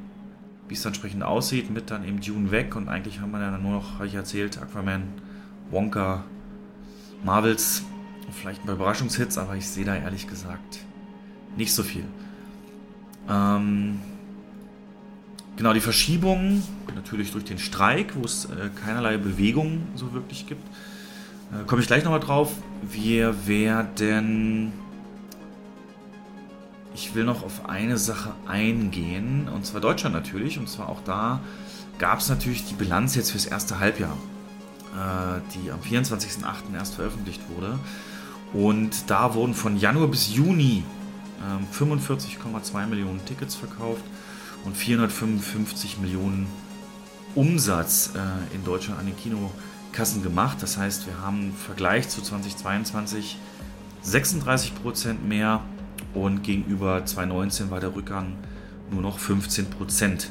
wie es dann entsprechend aussieht, mit dann eben Dune weg und eigentlich haben wir dann nur noch, habe ich erzählt, Aquaman, Wonka, Marvels, vielleicht ein paar Überraschungshits, aber ich sehe da ehrlich gesagt nicht so viel. Ähm, genau, die Verschiebung, natürlich durch den Streik, wo es äh, keinerlei Bewegung so wirklich gibt. Äh, Komme ich gleich nochmal drauf. Wir werden ich will noch auf eine Sache eingehen, und zwar Deutschland natürlich. Und zwar auch da gab es natürlich die Bilanz jetzt fürs erste Halbjahr, äh, die am 24.08. erst veröffentlicht wurde. Und da wurden von Januar bis Juni äh, 45,2 Millionen Tickets verkauft und 455 Millionen Umsatz äh, in Deutschland an den Kinokassen gemacht. Das heißt, wir haben im Vergleich zu 2022 36% mehr und gegenüber 2019 war der Rückgang nur noch 15%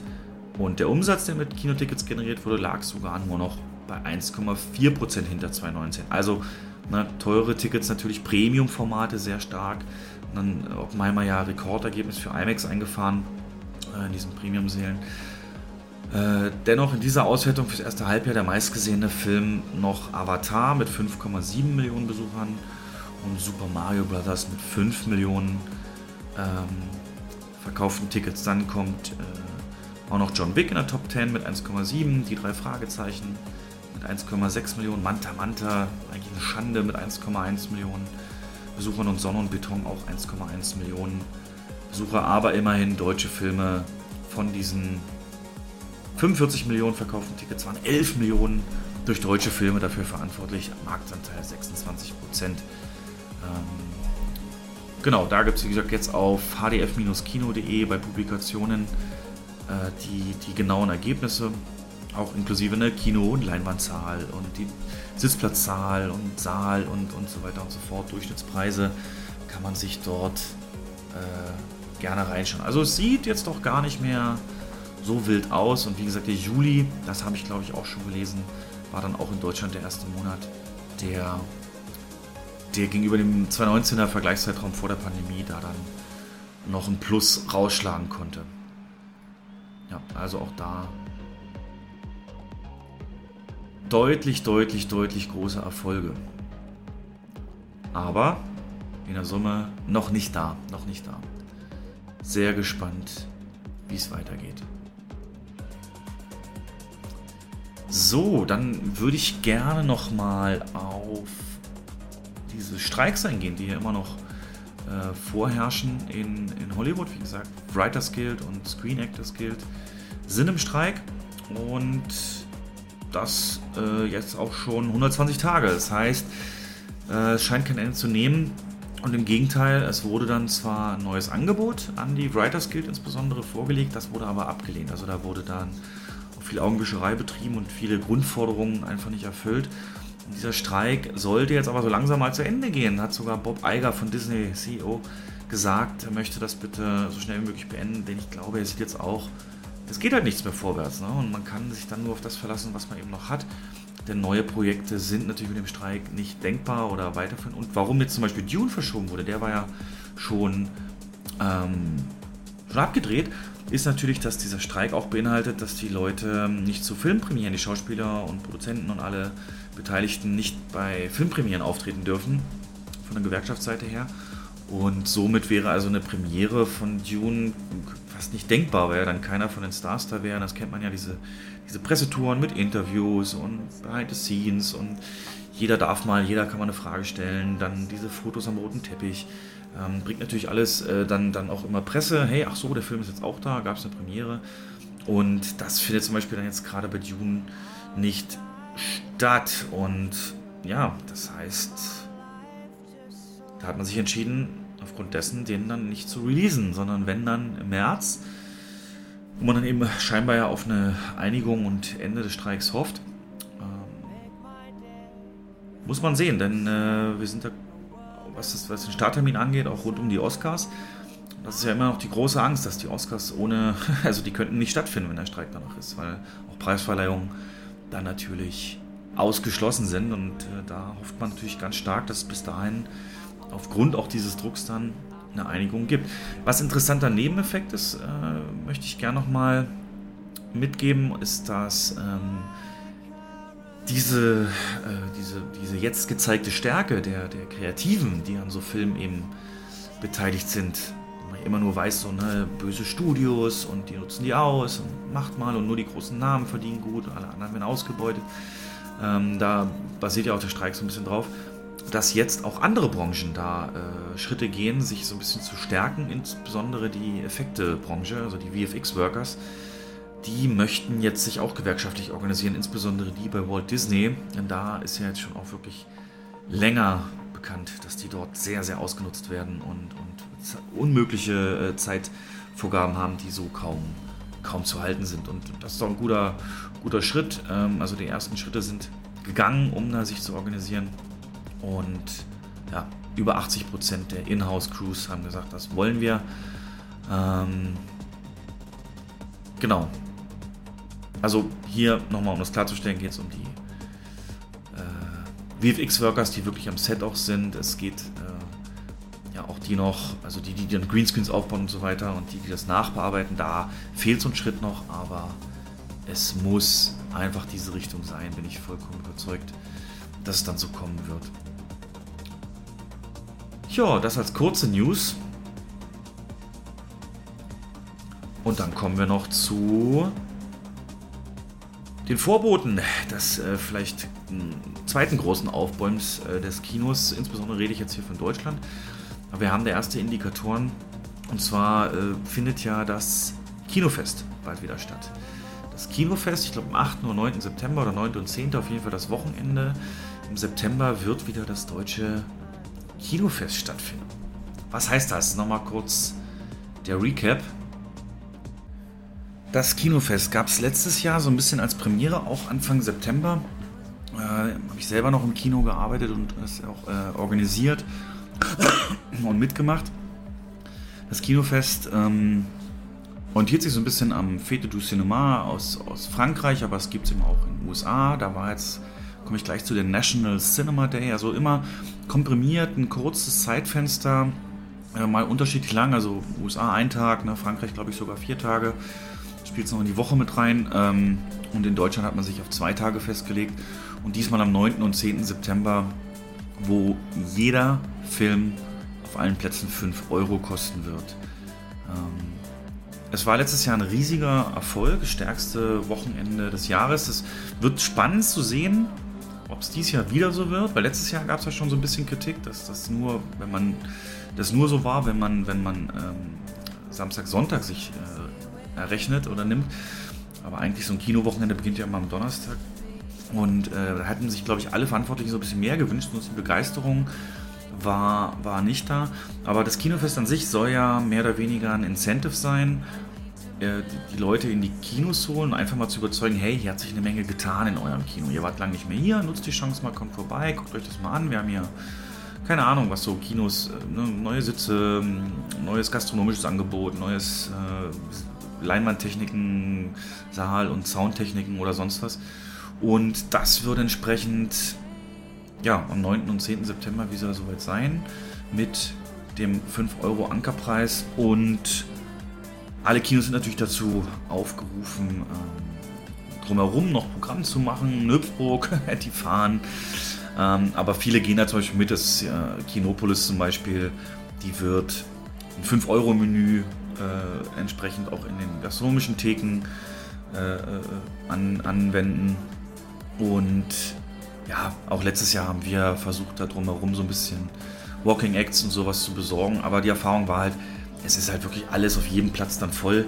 Und der Umsatz, der mit Kinotickets generiert wurde, lag sogar nur noch bei 1,4% hinter 2019. Also ne, teure Tickets natürlich, Premium-Formate sehr stark. Und dann Oppenheimer ja Rekordergebnis für IMAX eingefahren äh, in diesen Premium-Sälen. Äh, dennoch in dieser Auswertung fürs erste Halbjahr der meistgesehene Film noch Avatar mit 5,7 Millionen Besuchern und Super Mario Bros. mit 5 Millionen ähm, verkauften Tickets. Dann kommt äh, auch noch John Wick in der Top 10 mit 1,7, die drei Fragezeichen mit 1,6 Millionen, Manta Manta, eigentlich eine Schande mit 1,1 Millionen Besuchern und Sonne und Beton auch 1,1 Millionen Besucher, aber immerhin deutsche Filme von diesen 45 Millionen verkauften Tickets waren 11 Millionen durch deutsche Filme dafür verantwortlich, Marktanteil 26 Prozent. Ähm, genau, da gibt es, wie gesagt, jetzt auf hdf-kino.de bei Publikationen äh, die, die genauen Ergebnisse, auch inklusive eine Kino- und Leinwandzahl und die Sitzplatzzahl und Saal und, und so weiter und so fort, Durchschnittspreise, kann man sich dort äh, gerne reinschauen. Also es sieht jetzt doch gar nicht mehr so wild aus und wie gesagt, der Juli, das habe ich glaube ich auch schon gelesen, war dann auch in Deutschland der erste Monat, der, der gegenüber dem 2019er Vergleichszeitraum vor der Pandemie da dann noch ein Plus rausschlagen konnte. Ja, also auch da deutlich, deutlich, deutlich große Erfolge. Aber in der Summe noch nicht da, noch nicht da. Sehr gespannt, wie es weitergeht. So, dann würde ich gerne noch mal auf diese Streiks eingehen, die hier immer noch äh, vorherrschen in, in Hollywood. Wie gesagt, Writers Guild und Screen Actors Guild sind im Streik und das äh, jetzt auch schon 120 Tage. Das heißt, äh, es scheint kein Ende zu nehmen. Und im Gegenteil, es wurde dann zwar ein neues Angebot an die Writers Guild insbesondere vorgelegt, das wurde aber abgelehnt. Also da wurde dann viel Augenwischerei betrieben und viele Grundforderungen einfach nicht erfüllt. Dieser Streik sollte jetzt aber so langsam mal zu Ende gehen, hat sogar Bob Iger von Disney, CEO, gesagt, er möchte das bitte so schnell wie möglich beenden, denn ich glaube, er sieht jetzt auch, es geht halt nichts mehr vorwärts. Ne? Und man kann sich dann nur auf das verlassen, was man eben noch hat. Denn neue Projekte sind natürlich mit dem Streik nicht denkbar oder weiterführen. Und warum jetzt zum Beispiel Dune verschoben wurde, der war ja schon, ähm, schon abgedreht, ist natürlich, dass dieser Streik auch beinhaltet, dass die Leute nicht zu Filmpremieren, die Schauspieler und Produzenten und alle Beteiligten nicht bei Filmpremieren auftreten dürfen, von der Gewerkschaftsseite her. Und somit wäre also eine Premiere von Dune fast nicht denkbar, weil ja dann keiner von den Stars da wäre. Das kennt man ja, diese, diese Pressetouren mit Interviews und Behind the Scenes und jeder darf mal, jeder kann mal eine Frage stellen. Dann diese Fotos am roten Teppich. Ähm, bringt natürlich alles äh, dann, dann auch immer Presse. Hey, ach so, der Film ist jetzt auch da, gab es eine Premiere. Und das findet zum Beispiel dann jetzt gerade bei Dune nicht statt. Und ja, das heißt, da hat man sich entschieden, aufgrund dessen den dann nicht zu releasen, sondern wenn dann im März, wo man dann eben scheinbar ja auf eine Einigung und Ende des Streiks hofft. Ähm, muss man sehen, denn äh, wir sind da, was, das, was den Starttermin angeht, auch rund um die Oscars. Das ist ja immer noch die große Angst, dass die Oscars ohne, also die könnten nicht stattfinden, wenn der Streik danach ist, weil auch Preisverleihungen dann natürlich ausgeschlossen sind und äh, da hofft man natürlich ganz stark, dass bis dahin aufgrund auch dieses Drucks dann eine Einigung gibt. Was interessanter Nebeneffekt ist, äh, möchte ich gerne nochmal mitgeben, ist, dass ähm, diese, äh, diese, diese jetzt gezeigte Stärke der, der Kreativen, die an so Filmen eben beteiligt sind, immer nur weiß, so ne, böse Studios und die nutzen die aus und macht mal und nur die großen Namen verdienen gut und alle anderen werden ausgebeutet. Ähm, da basiert ja auch der Streik so ein bisschen drauf dass jetzt auch andere Branchen da äh, Schritte gehen, sich so ein bisschen zu stärken, insbesondere die Effektebranche, also die VFX-Workers. Die möchten jetzt sich auch gewerkschaftlich organisieren, insbesondere die bei Walt Disney, denn da ist ja jetzt schon auch wirklich länger bekannt, dass die dort sehr, sehr ausgenutzt werden und, und unmögliche äh, Zeitvorgaben haben, die so kaum, kaum zu halten sind. Und das ist doch ein guter, guter Schritt. Ähm, also die ersten Schritte sind gegangen, um sich zu organisieren. Und ja, über 80% der Inhouse-Crews haben gesagt, das wollen wir. Ähm, genau. Also hier nochmal, um das klarzustellen, geht es um die äh, VFX-Workers, die wirklich am Set auch sind. Es geht ja auch die noch, also die, die dann Greenscreens aufbauen und so weiter und die, die das nachbearbeiten. Da fehlt so ein Schritt noch, aber es muss einfach diese Richtung sein, bin ich vollkommen überzeugt, dass es dann so kommen wird. Ja, das als kurze News. Und dann kommen wir noch zu den Vorboten des äh, vielleicht zweiten großen Aufbäums äh, des Kinos. Insbesondere rede ich jetzt hier von Deutschland. Aber wir haben der erste Indikatoren. Und zwar äh, findet ja das Kinofest bald wieder statt. Das Kinofest, ich glaube am 8. oder 9. September oder 9. und 10. auf jeden Fall das Wochenende. Im September wird wieder das deutsche Kinofest stattfinden. Was heißt das? Nochmal kurz der Recap. Das Kinofest gab es letztes Jahr so ein bisschen als Premiere, auch Anfang September. Äh, Habe ich selber noch im Kino gearbeitet und das auch äh, organisiert und mitgemacht. Das Kinofest ähm, orientiert sich so ein bisschen am Fete du Cinema aus, aus Frankreich, aber es gibt es eben auch in den USA. Da war jetzt, komme ich gleich zu der National Cinema Day, also immer komprimiert, ein kurzes Zeitfenster, äh, mal unterschiedlich lang, also USA ein Tag, ne, Frankreich glaube ich sogar vier Tage, spielt es noch in die Woche mit rein. Ähm, und in Deutschland hat man sich auf zwei Tage festgelegt. Und diesmal am 9. und 10. September, wo jeder Film auf allen Plätzen 5 Euro kosten wird. Ähm, es war letztes Jahr ein riesiger Erfolg, das stärkste Wochenende des Jahres. Es wird spannend zu sehen, ob es dieses Jahr wieder so wird, weil letztes Jahr gab es ja schon so ein bisschen Kritik, dass das nur, wenn man das nur so war, wenn man, wenn man ähm, Samstag, Sonntag sich äh, errechnet oder nimmt. Aber eigentlich so ein Kinowochenende beginnt ja immer am Donnerstag. Und äh, da hatten sich, glaube ich, alle Verantwortlichen so ein bisschen mehr gewünscht. Nur die Begeisterung war, war nicht da. Aber das Kinofest an sich soll ja mehr oder weniger ein Incentive sein, äh, die, Leute in die Kinos holen einfach mal zu überzeugen, hey, hier hat sich eine Menge getan in eurem Kino. Ihr wart lange nicht mehr hier, nutzt die Chance mal, kommt vorbei, guckt euch das mal an. Wir haben hier keine Ahnung, was so Kinos, äh, ne, neue Sitze, neues gastronomisches Angebot, neues äh, Leinwandtechniken, Saal- und Soundtechniken oder sonst was. Und das wird entsprechend ja, am 9. und 10. September wieder soweit sein mit dem 5 Euro Ankerpreis und alle Kinos sind natürlich dazu aufgerufen, ähm, drumherum noch Programm zu machen. Nöpfburg, die fahren. Ähm, aber viele gehen da zum Beispiel mit. Das äh, Kinopolis zum Beispiel, die wird ein 5-Euro-Menü äh, entsprechend auch in den gastronomischen Theken äh, äh, an, anwenden. Und ja, auch letztes Jahr haben wir versucht, da drumherum so ein bisschen Walking Acts und sowas zu besorgen. Aber die Erfahrung war halt, es ist halt wirklich alles auf jedem Platz dann voll.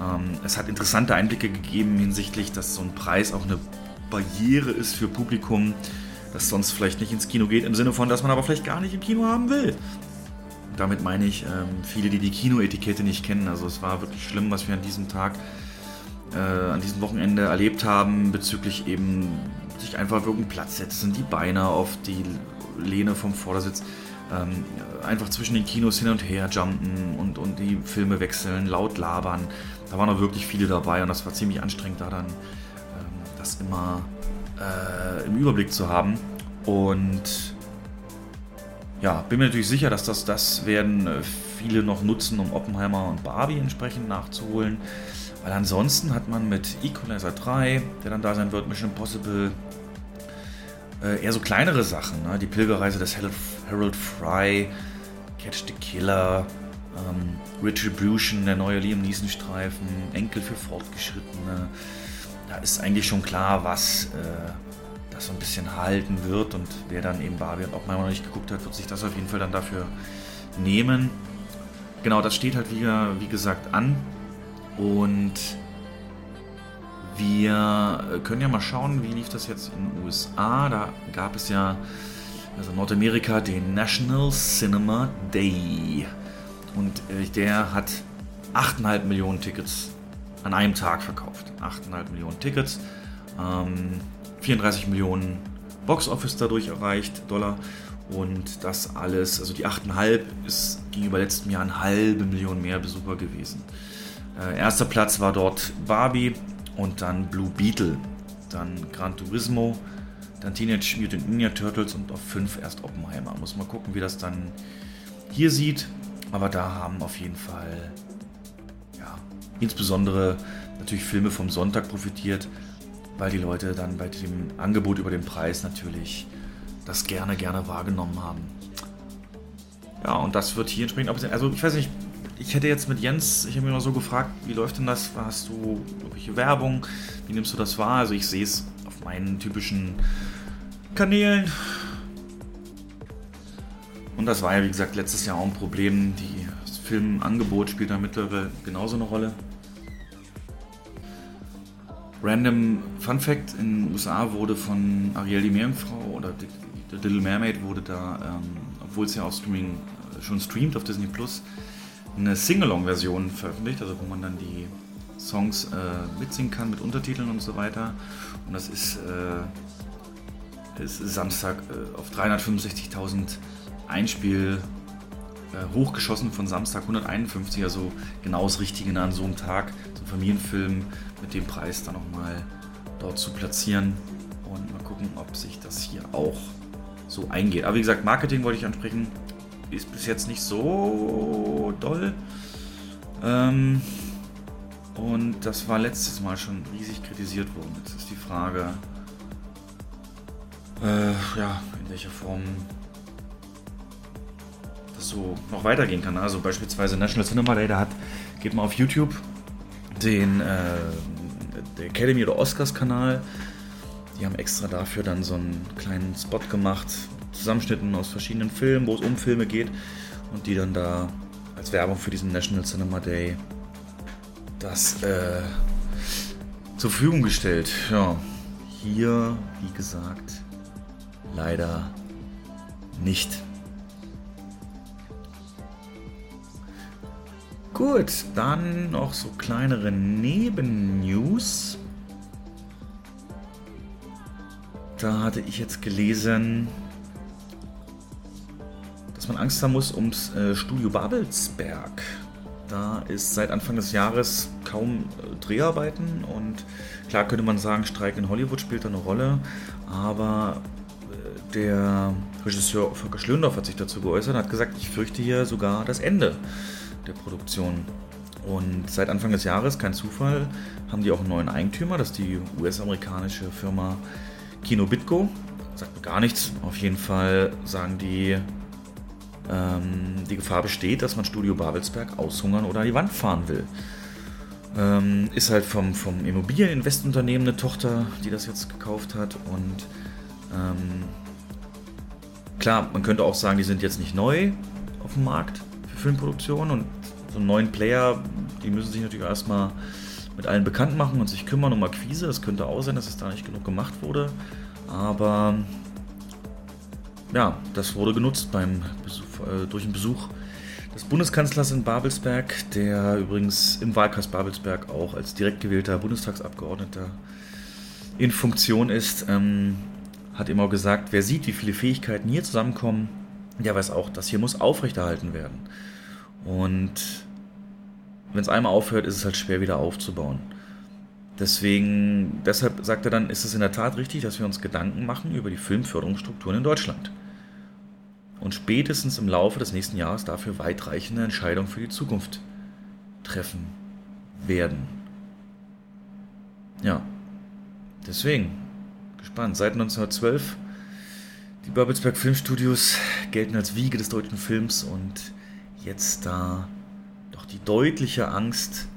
Ähm, es hat interessante Einblicke gegeben hinsichtlich, dass so ein Preis auch eine Barriere ist für Publikum, das sonst vielleicht nicht ins Kino geht, im Sinne von, dass man aber vielleicht gar nicht im Kino haben will. Damit meine ich ähm, viele, die die Kinoetikette nicht kennen. Also es war wirklich schlimm, was wir an diesem Tag, äh, an diesem Wochenende erlebt haben, bezüglich eben sich einfach irgendeinen Platz setzen, die Beine auf die Lehne vom Vordersitz, ähm, einfach zwischen den Kinos hin und her jumpen und, und die Filme wechseln, laut labern. Da waren auch wirklich viele dabei und das war ziemlich anstrengend, da dann ähm, das immer äh, im Überblick zu haben. Und ja, bin mir natürlich sicher, dass das, das werden äh, viele noch nutzen, um Oppenheimer und Barbie entsprechend nachzuholen. Weil ansonsten hat man mit Equalizer 3, der dann da sein wird, Mission Impossible, äh, eher so kleinere Sachen. Ne? Die Pilgerreise des Harold Fry, Catch the Killer, ähm, Retribution, der neue Liam Neeson-Streifen, Enkel für Fortgeschrittene. Da ist eigentlich schon klar, was äh, das so ein bisschen halten wird. Und wer dann eben Barbie und Oppenheimer noch nicht geguckt hat, wird sich das auf jeden Fall dann dafür nehmen. Genau, das steht halt wie, wie gesagt an. Und wir können ja mal schauen, wie lief das jetzt in den USA. Da gab es ja, also Nordamerika, den National Cinema Day. Und äh, der hat 8,5 Millionen Tickets an einem Tag verkauft. 8,5 Millionen Tickets. Ähm, 34 Millionen Box Office dadurch erreicht, Dollar. Und das alles, also die 8,5 ist gegenüber letztem Jahr eine halbe Million mehr Besucher gewesen. Äh, erster Platz war dort Barbie und dann Blue Beetle, dann Gran Turismo, dann Teenage Mutant Ninja Turtles und auf 5 erst Oppenheimer. Muss mal gucken, wie das dann hier sieht. Aber da haben auf jeden Fall, ja, insbesondere natürlich Filme vom Sonntag profitiert, weil die Leute dann bei dem Angebot über den Preis natürlich das gerne, gerne wahrgenommen haben. Ja, und das wird hier entsprechend, also ich weiß nicht, ich hätte jetzt mit Jens, ich habe mir mal so gefragt, wie läuft denn das? Hast du irgendwelche Werbung? Wie nimmst du das wahr? Also ich sehe es auf meinen typischen Kanälen. Und das war ja, wie gesagt, letztes Jahr auch ein Problem. Die, das Filmangebot spielt da mittlerweile genauso eine Rolle. Random Fun Fact: In den USA wurde von Ariel die Meerjungfrau oder The Little Mermaid wurde da, ähm, obwohl es ja auf Streaming schon streamt auf Disney Plus, eine Singalong-Version veröffentlicht, also wo man dann die Songs äh, mitsingen kann mit Untertiteln und so weiter. Und das ist, äh, ist Samstag äh, auf 365.000 Einspiel äh, hochgeschossen von Samstag 151, also genau das Richtige an so einem Tag, so ein Familienfilm mit dem Preis dann nochmal dort zu platzieren und mal gucken, ob sich das hier auch so eingeht. Aber wie gesagt, Marketing wollte ich ansprechen, ist bis jetzt nicht so doll. Ähm, und das war letztes Mal schon riesig kritisiert worden. Jetzt ist die Frage, äh, ja, in welcher Form das so noch weitergehen kann. Also beispielsweise National Cinema Day, da hat, geht mal auf YouTube den äh, Academy oder Oscars Kanal. Die haben extra dafür dann so einen kleinen Spot gemacht, Zusammenschnitten aus verschiedenen Filmen, wo es um Filme geht und die dann da als Werbung für diesen National Cinema Day das äh, zur Verfügung gestellt. Ja, hier, wie gesagt, leider nicht. Gut, dann noch so kleinere Nebennews. Da hatte ich jetzt gelesen, dass man Angst haben muss ums äh, Studio Babelsberg. Da ist seit Anfang des Jahres kaum äh, Dreharbeiten und klar könnte man sagen, Streik in Hollywood spielt da eine Rolle, aber äh, der Regisseur Volker Schlöndorff hat sich dazu geäußert und hat gesagt, ich fürchte hier sogar das Ende der Produktion. Und seit Anfang des Jahres, kein Zufall, haben die auch einen neuen Eigentümer, das ist die US-amerikanische Firma Kino Bitco. Sagt mir gar nichts. Auf jeden Fall sagen die, ähm, die Gefahr besteht, dass man Studio Babelsberg aushungern oder an die Wand fahren will. Ähm, ist halt vom, vom Immobilieninvestunternehmen eine Tochter, die das jetzt gekauft hat. Und ähm, klar, man könnte auch sagen, die sind jetzt nicht neu auf dem Markt für Filmproduktion und so einen neuen Player, die müssen sich natürlich erstmal mit allen bekannt machen und sich kümmern um Akquise. Es könnte auch sein, dass es da nicht genug gemacht wurde. Aber ja, das wurde genutzt beim Besuch, äh, durch den Besuch des Bundeskanzlers in Babelsberg, der übrigens im Wahlkreis Babelsberg auch als direkt gewählter Bundestagsabgeordneter in Funktion ist, ähm, hat immer gesagt, wer sieht, wie viele Fähigkeiten hier zusammenkommen, der weiß auch, das hier muss aufrechterhalten werden. Und wenn es einmal aufhört, ist es halt schwer wieder aufzubauen. Deswegen, deshalb sagt er dann, ist es in der Tat richtig, dass wir uns Gedanken machen über die Filmförderungsstrukturen in Deutschland. Und spätestens im Laufe des nächsten Jahres dafür weitreichende Entscheidungen für die Zukunft treffen werden. Ja, deswegen, gespannt. Seit 1912, die Babelsberg Filmstudios gelten als Wiege des deutschen Films und jetzt da doch die deutliche Angst,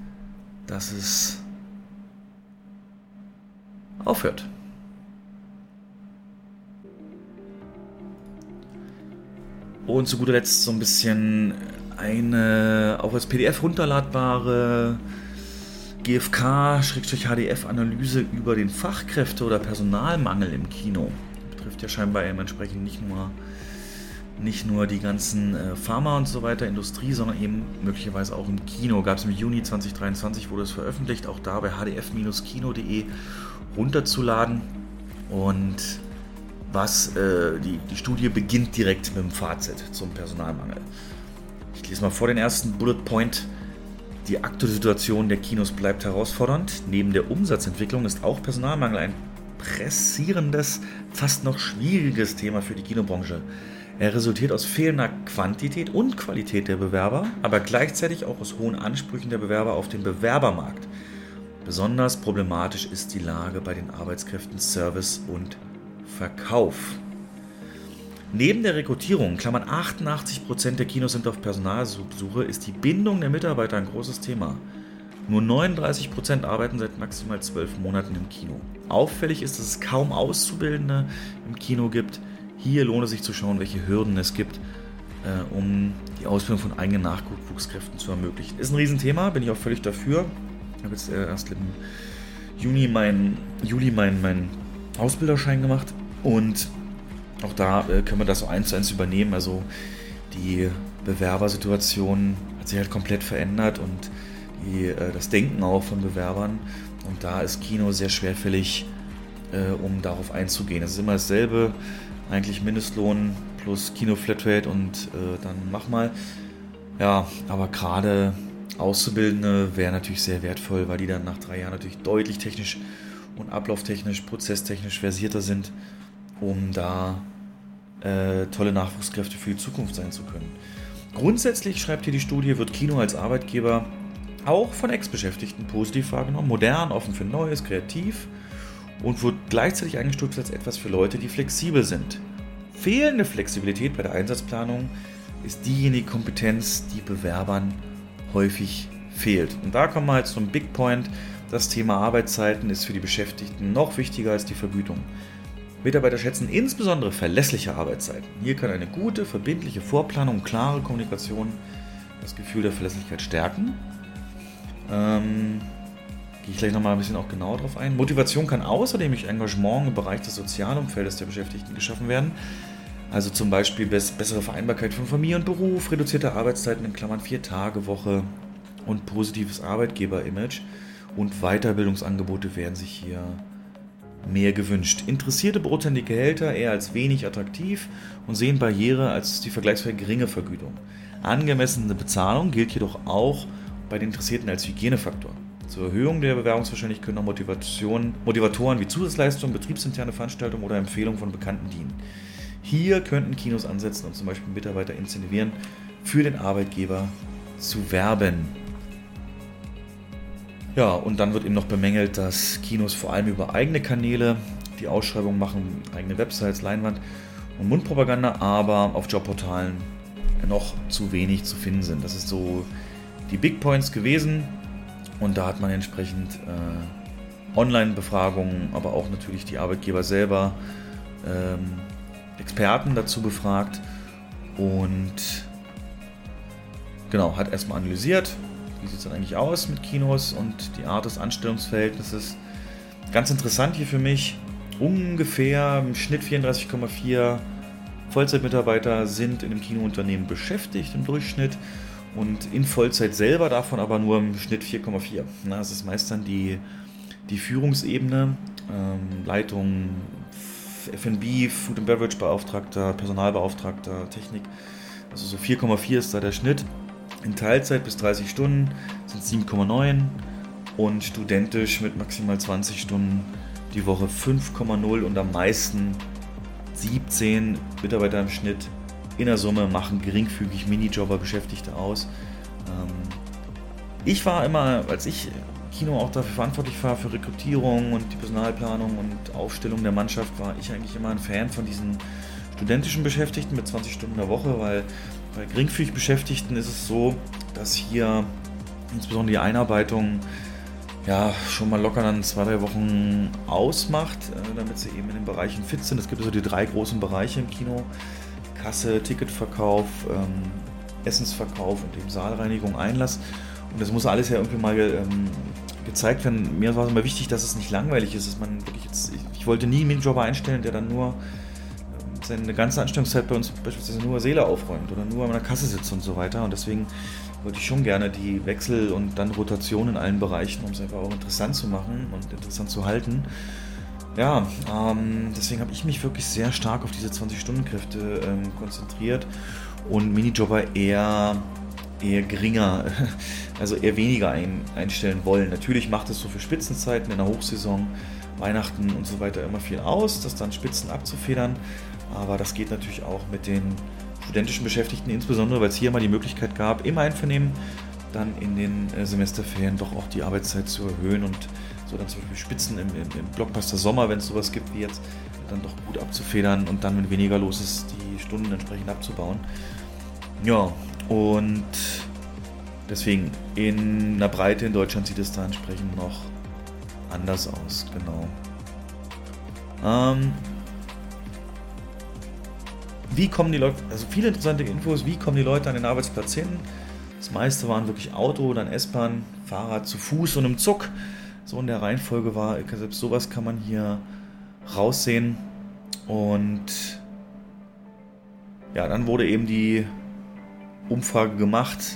dass es aufhört. Und zu guter Letzt so ein bisschen eine auch als PDF runterladbare GFK-HDF-Analyse über den Fachkräfte- oder Personalmangel im Kino. Das betrifft ja scheinbar eben entsprechend nicht nur nicht nur die ganzen äh, Pharma und so weiter, Industrie, sondern eben möglicherweise auch im Kino. Gab es im Juni 2023, wurde es veröffentlicht, auch da bei hdf-kino.de runterzuladen. Und was äh, die, die Studie beginnt direkt mit dem Fazit zum Personalmangel. Ich lese mal vor den ersten Bullet Point. Die aktuelle Situation der Kinos bleibt herausfordernd. Neben der Umsatzentwicklung ist auch Personalmangel ein pressierendes, fast noch schwieriges Thema für die Kinobranche. Er resultiert aus fehlender Quantität und Qualität der Bewerber, aber gleichzeitig auch aus hohen Ansprüchen der Bewerber auf dem Bewerbermarkt. Besonders problematisch ist die Lage bei den Arbeitskräften Service und Verkauf. Neben der Rekrutierung, Klammern 88% der Kinos sind auf Personalsuche, ist die Bindung der Mitarbeiter ein großes Thema. Nur 39% arbeiten seit maximal 12 Monaten im Kino. Auffällig ist, dass es kaum Auszubildende im Kino gibt, hier lohnt es sich zu schauen, welche Hürden es gibt, äh, um die Ausbildung von eigenen Nachwuchskräften zu ermöglichen. Ist ein Riesenthema, bin ich auch völlig dafür. Ich habe jetzt äh, erst im Juni mein, Juli meinen mein Ausbilderschein gemacht und auch da äh, können wir das so eins zu eins übernehmen. Also die Bewerbersituation hat sich halt komplett verändert und die, äh, das Denken auch von Bewerbern. Und da ist Kino sehr schwerfällig, äh, um darauf einzugehen. Es ist immer dasselbe, eigentlich Mindestlohn plus Kino Flatrate und äh, dann mach mal. Ja, aber gerade Auszubildende wäre natürlich sehr wertvoll, weil die dann nach drei Jahren natürlich deutlich technisch und ablauftechnisch, prozesstechnisch versierter sind, um da äh, tolle Nachwuchskräfte für die Zukunft sein zu können. Grundsätzlich, schreibt hier die Studie, wird Kino als Arbeitgeber auch von Ex-Beschäftigten positiv wahrgenommen, modern, offen für Neues, kreativ und wird gleichzeitig eingestuft als etwas für Leute, die flexibel sind. Fehlende Flexibilität bei der Einsatzplanung ist diejenige Kompetenz, die Bewerbern häufig fehlt. Und da kommen wir halt zum Big Point. Das Thema Arbeitszeiten ist für die Beschäftigten noch wichtiger als die Vergütung. Mitarbeiter schätzen insbesondere verlässliche Arbeitszeiten. Hier kann eine gute, verbindliche Vorplanung, klare Kommunikation das Gefühl der Verlässlichkeit stärken. Ähm, gehe ich gleich nochmal ein bisschen auch genauer drauf ein. Motivation kann außerdem durch Engagement im Bereich des Sozialumfeldes der Beschäftigten geschaffen werden. Also zum Beispiel bessere Vereinbarkeit von Familie und Beruf, reduzierte Arbeitszeiten in Klammern vier Tage Woche und positives Arbeitgeber-Image und Weiterbildungsangebote werden sich hier mehr gewünscht. Interessierte die Gehälter eher als wenig attraktiv und sehen Barriere als die vergleichsweise geringe Vergütung. Angemessene Bezahlung gilt jedoch auch bei den Interessierten als Hygienefaktor. Zur Erhöhung der Bewerbungswahrscheinlichkeit können auch Motivatoren wie Zusatzleistungen, betriebsinterne Veranstaltungen oder Empfehlungen von Bekannten dienen. Hier könnten Kinos ansetzen und zum Beispiel Mitarbeiter incentivieren, für den Arbeitgeber zu werben. Ja, und dann wird eben noch bemängelt, dass Kinos vor allem über eigene Kanäle die Ausschreibungen machen, eigene Websites, Leinwand und Mundpropaganda, aber auf Jobportalen noch zu wenig zu finden sind. Das ist so die Big Points gewesen und da hat man entsprechend äh, Online-Befragungen, aber auch natürlich die Arbeitgeber selber ähm, Experten dazu befragt und genau, hat erstmal analysiert, wie sieht es dann eigentlich aus mit Kinos und die Art des Anstellungsverhältnisses. Ganz interessant hier für mich, ungefähr im Schnitt 34,4 Vollzeitmitarbeiter sind in dem Kinounternehmen beschäftigt im Durchschnitt und in Vollzeit selber davon aber nur im Schnitt 4,4. Das ist meist dann die, die Führungsebene, ähm, Leitung, FB, Food and Beverage Beauftragter, Personalbeauftragter, Technik. Also so 4,4 ist da der Schnitt. In Teilzeit bis 30 Stunden sind 7,9 und studentisch mit maximal 20 Stunden die Woche 5,0 und am meisten 17 Mitarbeiter im Schnitt in der Summe machen geringfügig Minijobber Beschäftigte aus. Ähm, ich war immer, als ich Kino auch dafür verantwortlich war, für Rekrutierung und die Personalplanung und Aufstellung der Mannschaft, war ich eigentlich immer ein Fan von diesen studentischen Beschäftigten mit 20 Stunden der Woche, weil bei geringfügig Beschäftigten ist es so, dass hier insbesondere die Einarbeitung ja schon mal locker dann zwei, drei Wochen ausmacht, äh, damit sie eben in den Bereichen fit sind. Es gibt also die drei großen Bereiche im Kino. Kasse, Ticketverkauf, ähm, Essensverkauf und eben Saalreinigung, Einlass. Und das muss alles ja irgendwie mal ähm, gezeigt werden. Mir war es immer wichtig, dass es nicht langweilig ist, dass man wirklich jetzt, ich, ich wollte nie einen Minijobber einstellen, der dann nur seine ganze Anstellungszeit bei uns beispielsweise nur Seele aufräumt oder nur an der Kasse sitzt und so weiter. Und deswegen wollte ich schon gerne die Wechsel und dann Rotation in allen Bereichen, um es einfach auch interessant zu machen und interessant zu halten. Ja, ähm, deswegen habe ich mich wirklich sehr stark auf diese 20-Stunden-Kräfte ähm, konzentriert und Minijobber eher eher geringer, also eher weniger ein, einstellen wollen. Natürlich macht es so für Spitzenzeiten in der Hochsaison, Weihnachten und so weiter immer viel aus, das dann Spitzen abzufedern. Aber das geht natürlich auch mit den studentischen Beschäftigten, insbesondere weil es hier mal die Möglichkeit gab, im Einvernehmen dann in den äh, Semesterferien doch auch die Arbeitszeit zu erhöhen und so dann zum Beispiel Spitzen im, im, im Blockbuster Sommer, wenn es sowas gibt wie jetzt, dann doch gut abzufedern und dann, wenn weniger los ist, die Stunden entsprechend abzubauen. Ja, und deswegen in der Breite in Deutschland sieht es da entsprechend noch anders aus, genau. Ähm, wie kommen die Leute, also viele interessante Infos, wie kommen die Leute an den Arbeitsplatz hin? Das meiste waren wirklich Auto, dann S-Bahn, Fahrrad zu Fuß und im Zug. So in der Reihenfolge war, selbst sowas kann man hier raussehen. Und ja, dann wurde eben die Umfrage gemacht.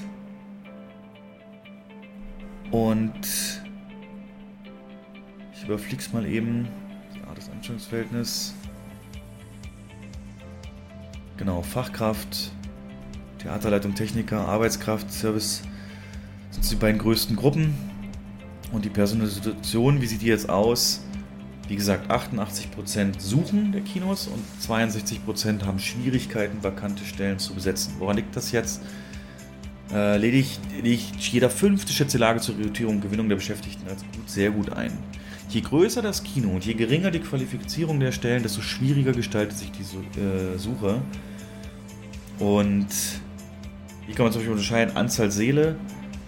Und ich überfliege es mal eben. Ja, das Anstellungsverhältnis. Genau, Fachkraft, Theaterleitung, Techniker, Arbeitskraft, Service sind die beiden größten Gruppen. Und die Personalisation, wie sieht die jetzt aus? Wie gesagt, 88% suchen der Kinos und 62% haben Schwierigkeiten, vakante Stellen zu besetzen. Woran liegt das jetzt? Äh, ledigt, jeder fünfte schätzt Lage zur Rekrutierung und Gewinnung der Beschäftigten als gut, sehr gut ein. Je größer das Kino und je geringer die Qualifizierung der Stellen, desto schwieriger gestaltet sich die äh, Suche. Und hier kann man zum Beispiel unterscheiden, Anzahl Seele.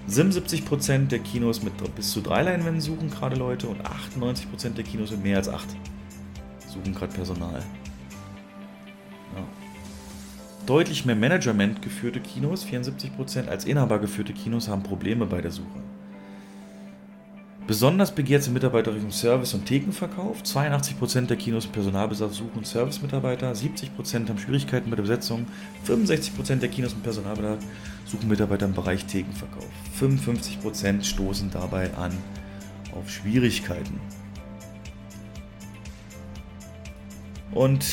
77% der Kinos mit bis zu drei Leinwänden suchen gerade Leute und 98% der Kinos mit mehr als acht suchen gerade Personal. Ja. Deutlich mehr Management geführte Kinos, 74%, als Inhaber geführte Kinos haben Probleme bei der Suche. Besonders begehrt sind Mitarbeiter Richtung Service und Thekenverkauf. 82% der Kinos mit Personalbedarf suchen Service-Mitarbeiter. 70% haben Schwierigkeiten bei der Besetzung. 65% der Kinos mit Personalbedarf suchen Mitarbeiter im Bereich Thekenverkauf. 55% stoßen dabei an auf Schwierigkeiten. Und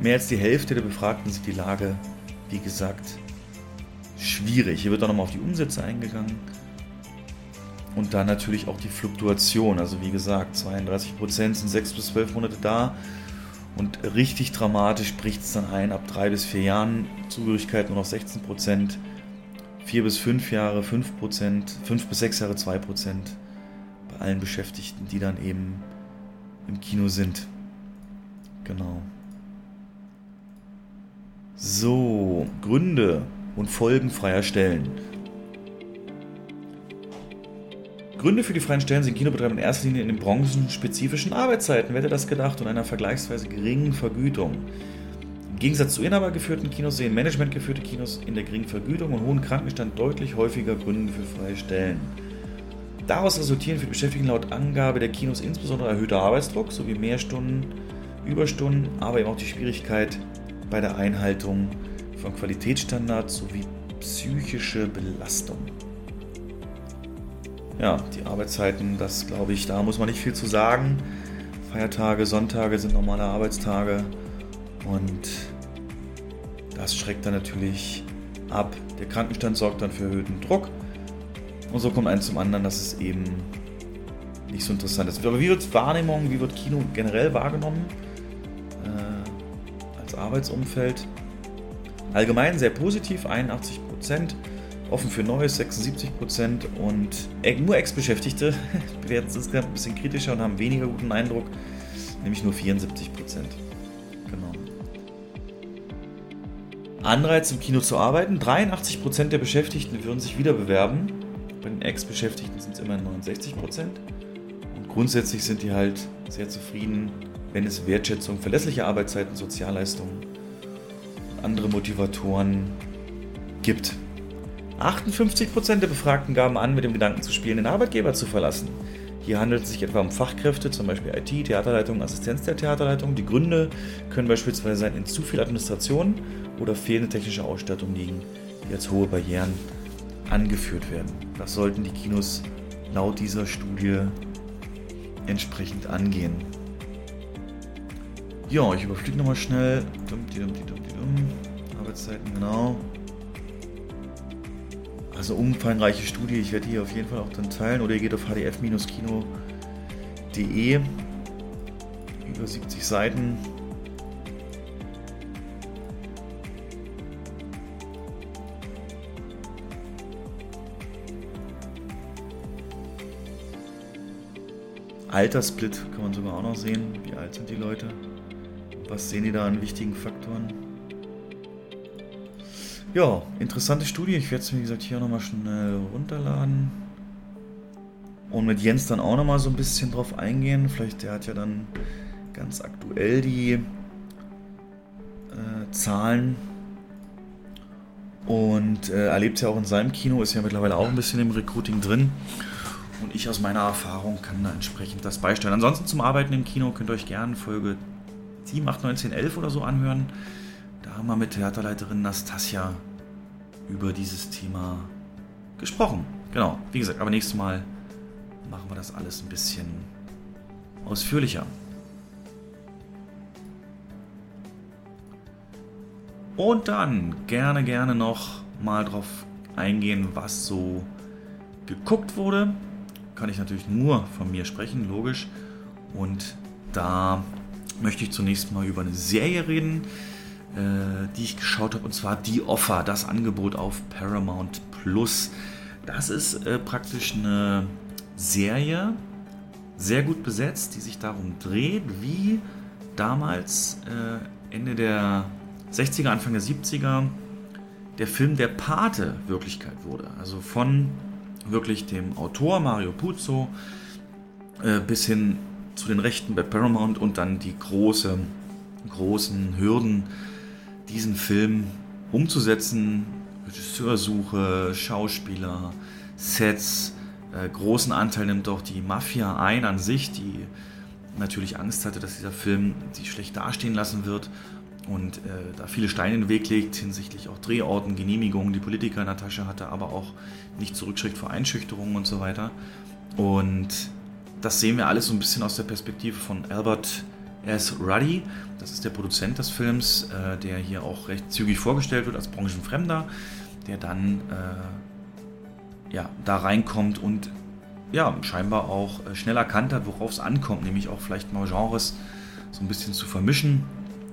mehr als die Hälfte der Befragten sieht die Lage, wie gesagt, schwierig. Hier wird auch nochmal auf die Umsätze eingegangen. Und dann natürlich auch die Fluktuation. Also wie gesagt, 32% sind 6 bis 12 Monate da. Und richtig dramatisch bricht es dann ein ab 3 bis 4 Jahren. Zugehörigkeit nur noch 16%. 4 bis 5 Jahre 5%. 5 bis 6 Jahre 2%. Bei allen Beschäftigten, die dann eben im Kino sind. Genau. So, Gründe und Folgen freier Stellen. Gründe für die freien Stellen sind Kinobetreiber in erster Linie in den branchenspezifischen Arbeitszeiten, wer hätte das gedacht, und einer vergleichsweise geringen Vergütung. Im Gegensatz zu inhabergeführten Kinos sehen managementgeführte Kinos in der geringen Vergütung und hohen Krankenstand deutlich häufiger Gründe für freie Stellen. Daraus resultieren für die Beschäftigten laut Angabe der Kinos insbesondere erhöhter Arbeitsdruck sowie mehr Stunden, Überstunden, aber eben auch die Schwierigkeit bei der Einhaltung von Qualitätsstandards sowie psychische Belastung ja, die Arbeitszeiten, das glaube ich, da muss man nicht viel zu sagen. Feiertage, Sonntage sind normale Arbeitstage und das schreckt dann natürlich ab. Der Krankenstand sorgt dann für erhöhten Druck und so kommt eins zum anderen, dass es eben nicht so interessant ist. Aber wie wird Wahrnehmung, wie wird Kino generell wahrgenommen äh, als Arbeitsumfeld? Allgemein sehr positiv, 81 Prozent offen für Neues 76% und nur Ex-Beschäftigte bewerten es ein bisschen kritischer und haben weniger guten Eindruck, nämlich nur 74%. Genau. Anreiz im Kino zu arbeiten, 83% der Beschäftigten würden sich wieder bewerben, bei den Ex-Beschäftigten sind es immerhin 69%. Und grundsätzlich sind die halt sehr zufrieden, wenn es Wertschätzung, verlässliche Arbeitszeiten, Sozialleistungen und andere Motivatoren gibt. 58% der Befragten gaben an, mit dem Gedanken zu spielen, den Arbeitgeber zu verlassen. Hier handelt es sich etwa um Fachkräfte, zum Beispiel IT, Theaterleitung, Assistenz der Theaterleitung. Die Gründe können beispielsweise sein, in zu viel Administration oder fehlende technische Ausstattung liegen, die als hohe Barrieren angeführt werden. Das sollten die Kinos laut dieser Studie entsprechend angehen. Ja, ich überfliege nochmal schnell. Arbeitszeiten, genau. Also umfangreiche Studie, ich werde die auf jeden Fall auch dann teilen oder ihr geht auf hdf-kino.de über 70 Seiten. Alterssplit kann man sogar auch noch sehen. Wie alt sind die Leute? Was sehen die da an wichtigen Faktoren? Ja, interessante Studie. Ich werde es, wie gesagt, hier nochmal schnell runterladen. Und mit Jens dann auch nochmal so ein bisschen drauf eingehen. Vielleicht, der hat ja dann ganz aktuell die äh, Zahlen. Und äh, erlebt ja auch in seinem Kino, ist ja mittlerweile auch ein bisschen im Recruiting drin. Und ich aus meiner Erfahrung kann da entsprechend das beisteuern. Ansonsten zum Arbeiten im Kino könnt ihr euch gerne Folge 7, 8, 9, 10, 11 oder so anhören. Haben wir mit Theaterleiterin Nastasia über dieses Thema gesprochen. Genau, wie gesagt, aber nächstes Mal machen wir das alles ein bisschen ausführlicher. Und dann gerne, gerne noch mal drauf eingehen, was so geguckt wurde. Kann ich natürlich nur von mir sprechen, logisch. Und da möchte ich zunächst mal über eine Serie reden, die ich geschaut habe, und zwar Die Offer, das Angebot auf Paramount Plus. Das ist äh, praktisch eine Serie, sehr gut besetzt, die sich darum dreht, wie damals äh, Ende der 60er, Anfang der 70er der Film Der Pate Wirklichkeit wurde. Also von wirklich dem Autor Mario Puzo äh, bis hin zu den Rechten bei Paramount und dann die große, großen Hürden, diesen Film umzusetzen. Regisseursuche, Schauspieler, Sets, äh, großen Anteil nimmt auch die Mafia ein an sich, die natürlich Angst hatte, dass dieser Film sie schlecht dastehen lassen wird und äh, da viele Steine in den Weg legt hinsichtlich auch Drehorten, Genehmigungen, die Politiker in der Tasche hatte, aber auch nicht zurückschreckt vor Einschüchterungen und so weiter. Und das sehen wir alles so ein bisschen aus der Perspektive von Albert S. Ruddy. Das ist der Produzent des Films, äh, der hier auch recht zügig vorgestellt wird als Branchenfremder, der dann äh, ja, da reinkommt und ja, scheinbar auch äh, schnell erkannt hat, worauf es ankommt, nämlich auch vielleicht mal Genres so ein bisschen zu vermischen